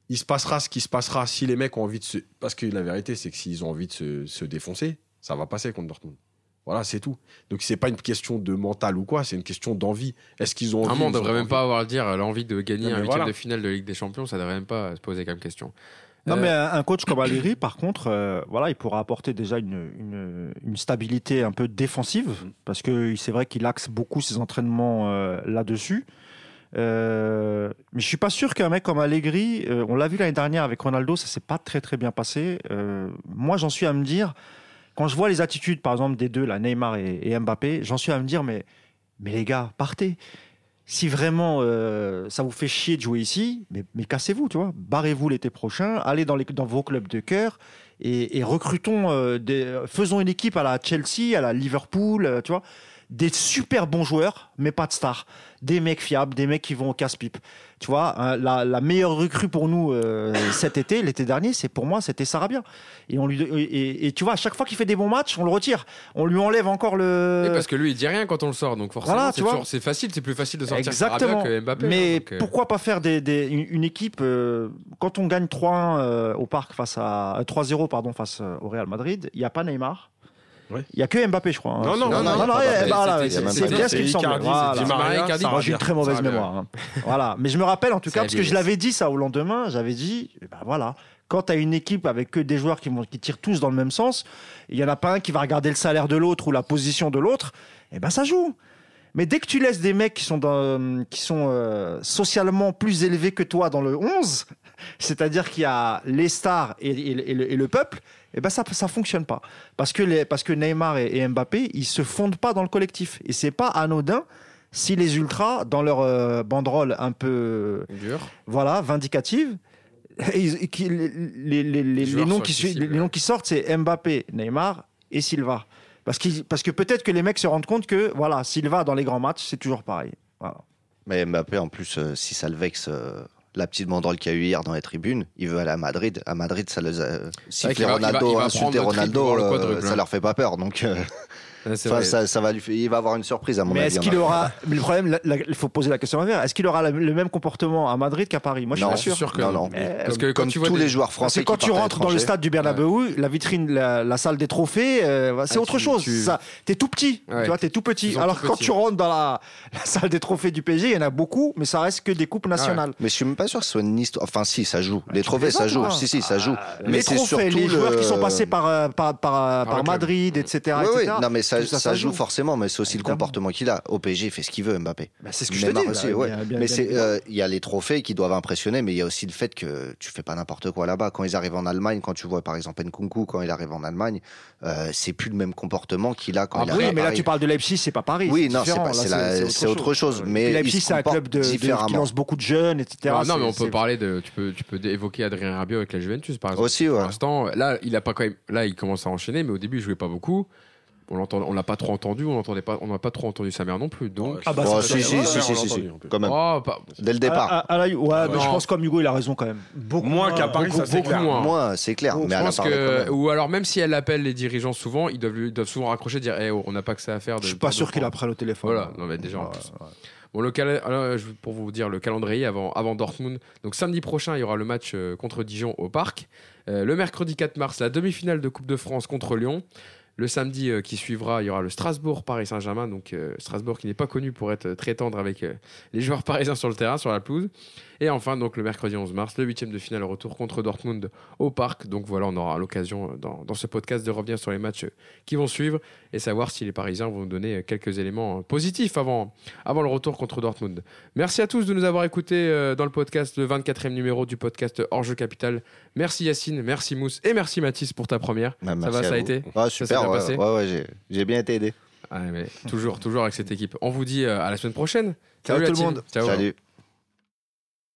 Il se passera ce qui se passera si les mecs ont envie de se. Parce que la vérité c'est que s'ils ont envie de se, se défoncer, ça va passer contre Dortmund. Voilà, c'est tout. Donc c'est pas une question de mental ou quoi, c'est une question d'envie. Est-ce qu'ils ont envie Vraiment, on devrait même envie pas avoir à dire l'envie de gagner Non, un huitième voilà. de finale de Ligue des Champions, ça devrait même pas se poser comme question. Non, Euh, mais un un coach comme Allegri, par contre, euh, voilà, il pourra apporter déjà une, une, une stabilité un peu défensive, parce que c'est vrai qu'il axe beaucoup ses entraînements euh, là-dessus. Euh, mais je suis pas sûr qu'un mec comme Allegri, euh, on l'a vu l'année dernière avec Ronaldo, ça s'est pas très très bien passé. Euh, moi, j'en suis à me dire, quand je vois les attitudes, par exemple, des deux, là, Neymar et, et Mbappé, j'en suis à me dire, mais, mais les gars, partez. Si vraiment euh, ça vous fait chier de jouer ici, mais, cassez-vous, tu vois. Barrez-vous l'été prochain, allez dans, les, dans vos clubs de cœur et, et recrutons, euh, des, faisons une équipe à la Chelsea, à la Liverpool, euh, tu vois. Des super bons joueurs, mais pas de stars. Des mecs fiables, des mecs qui vont au casse-pipe. Tu vois, hein, la, la meilleure recrue pour nous euh, cet été, l'été dernier, c'est pour moi, c'était Sarabia. Et, on lui, et, et- et tu vois, à chaque fois qu'il fait des bons matchs, on le retire. On lui enlève encore le. oui, parce que lui, il dit rien quand on le sort, donc forcément, Voilà, c'est facile, c'est plus facile de sortir Exactement. Sarabia que Mbappé. Mais hein, donc, euh, pourquoi pas faire des, des- une, une équipe euh, quand on gagne 3-1 euh, au parc face à euh, 3-0 pardon face au Real Madrid, il n'y a pas Neymar. Il y a que Mbappé, je crois. hein. Non, non, non, non, eh, c'est- bien ce qui me semble. Moi, j'ai une très mauvaise mémoire. hein. voilà. Mais je me rappelle en tout cas, parce que je l'avais dit ça au lendemain, j'avais dit, eh ben voilà, quand tu as une équipe avec que des joueurs qui, vont, qui tirent tous dans le même sens, il n'y en a pas un qui va regarder le salaire de l'autre ou la position de l'autre, et ben ça joue. Mais dès que tu laisses des mecs qui sont, dans, qui sont euh, socialement plus élevés que toi dans le 11, c'est-à-dire qu'il y a les stars et, et- et le, et le peuple, et ben ça ça fonctionne pas. Parce que, les, parce que Neymar et, et Mbappé, ils se fondent pas dans le collectif. Et c'est pas anodin si les ultras, dans leur euh, banderole un peu dur. voilà, vindicative. Et ils- et qui- les, les- les- les- joueurs les noms qui, su- accessibles, les noms qui sortent, c'est Mbappé, Neymar et Silva. Parce, qu'ils- parce que peut-être que les mecs se rendent compte que voilà, Silva dans les grands matchs, c'est toujours pareil. Voilà. Mais Mbappé, en plus, euh, si ça le vexe, euh, la petite banderole qu'il y a eu hier dans les tribunes, il veut aller à Madrid. À Madrid, ça les a... vrai siffler Ronaldo, insulter Ronaldo, le euh, quadruple, ça hein. leur fait pas peur. Donc, euh, Ouais, c'est Enfin, ça, ça va lui, faire- il va avoir une surprise à mon Mais avis. est-ce qu'il aura. Mais le problème, il faut poser la question inverse. Est-ce qu'il aura la- le même comportement à Madrid qu'à Paris? Moi, je suis pas sûr. sûr que Non, non. Mais- Parce que quand Comme tu vois tous des- les joueurs Parce français que quand tu rentres dans le stade du Bernabeu, la vitrine, la, la salle des trophées, euh, c'est Ah, autre tu- chose. tu- Ça, t'es tout petit, Ouais. tu vois, t'es tout petit. Alors tout quand tu rentres dans la, la salle des trophées du PSG, il y en a beaucoup, mais ça reste que des coupes nationales. Mais je suis même pas sûr que ce soit une histoire. Enfin, si, ça joue. Les trophées, ça joue. toi. Si, si, ça joue. mais les c'est trophées, surtout les joueurs qui sont passés par, euh, par. Madrid, etc. Oui, oui, etc. non, mais ça, joue forcément, mais c'est aussi le comportement qu'il a. Au PSG, il fait ce qu'il veut, Mbappé. Bah, c'est ce que je te dis. aussi, là, ouais. bien- bien- mais c'est, évidemment. euh, il y a les trophées qui doivent impressionner, mais il y a aussi le fait que tu fais pas n'importe quoi là-bas. Quand ils arrivent en Allemagne, quand tu vois par exemple Nkunku, quand il arrive en Allemagne, euh, c'est plus le même comportement qu'il a quand Ah il oui, arrive à mais là Paris. tu parles de Leipzig, c'est pas Paris. Oui, non, c'est différent. pas, Là, c'est, la- c'est autre chose. Mais Leipzig, c'est un club de, de- qui lance beaucoup de jeunes, etc. Ah, non, mais on peut parler de. Tu peux, tu peux évoquer Adrien Rabiot avec la Juventus, par exemple. Aussi, Pour ouais. l'instant, là, il a pas quand même. Là, il commence à enchaîner, mais au début, il jouait pas beaucoup. On l'entend, on l'a pas trop entendu. On n'entendait pas. On n'a pas trop entendu sa mère non plus. Donc. Ah bah, ça, si, si, si, si, si, si, quand même. Oh, pas- Dès le départ. À, à- à la- ouais, mais Non. je pense comme Hugo, il a raison quand même. Beaucoup Moins qu'à Paris, beaucoup, ça c'est beaucoup clair. moins. Moi, c'est clair. Je mais elle a pense parlé quand que, même. ou alors même si elle appelle les dirigeants souvent, ils doivent, lui- ils doivent souvent raccrocher, dire, Eh, oh, on n'a pas que ça à faire. De, Je suis pas de- sûr qu'il apprenne au téléphone. Voilà, non, mais déjà en plus. ouais. Bon, le cal- alors, je- pour vous dire le calendrier avant, avant Dortmund. Donc samedi prochain, il y aura le match euh, contre Dijon au Parc. Euh, le mercredi 4 mars, la demi-finale de Coupe de France contre Lyon. Le samedi euh, qui suivra, il y aura le Strasbourg-Paris Saint-Germain. Donc euh, Strasbourg qui n'est pas connu pour être très tendre avec euh, les joueurs parisiens sur le terrain, sur la pelouse. Et enfin, donc le mercredi 11 mars, le huitième de finale retour contre Dortmund au Parc. Donc voilà, on aura l'occasion euh, dans, dans ce podcast de revenir sur les matchs euh, qui vont suivre et savoir si les Parisiens vont nous donner euh, quelques éléments positifs avant, avant le retour contre Dortmund. Merci à tous de nous avoir écoutés dans le podcast, le 24e numéro du podcast Hors-jeu Capital. Merci Yacine, merci Mousse et merci Mathis pour ta première. Bah, ça merci va, à ça a été s'est super. bien ouais, passé ouais, ouais, j'ai- j'ai bien été aidé. Ah, mais toujours, toujours avec cette équipe. On vous dit à la semaine prochaine. Ciao Salut tout le monde. Ciao. Salut.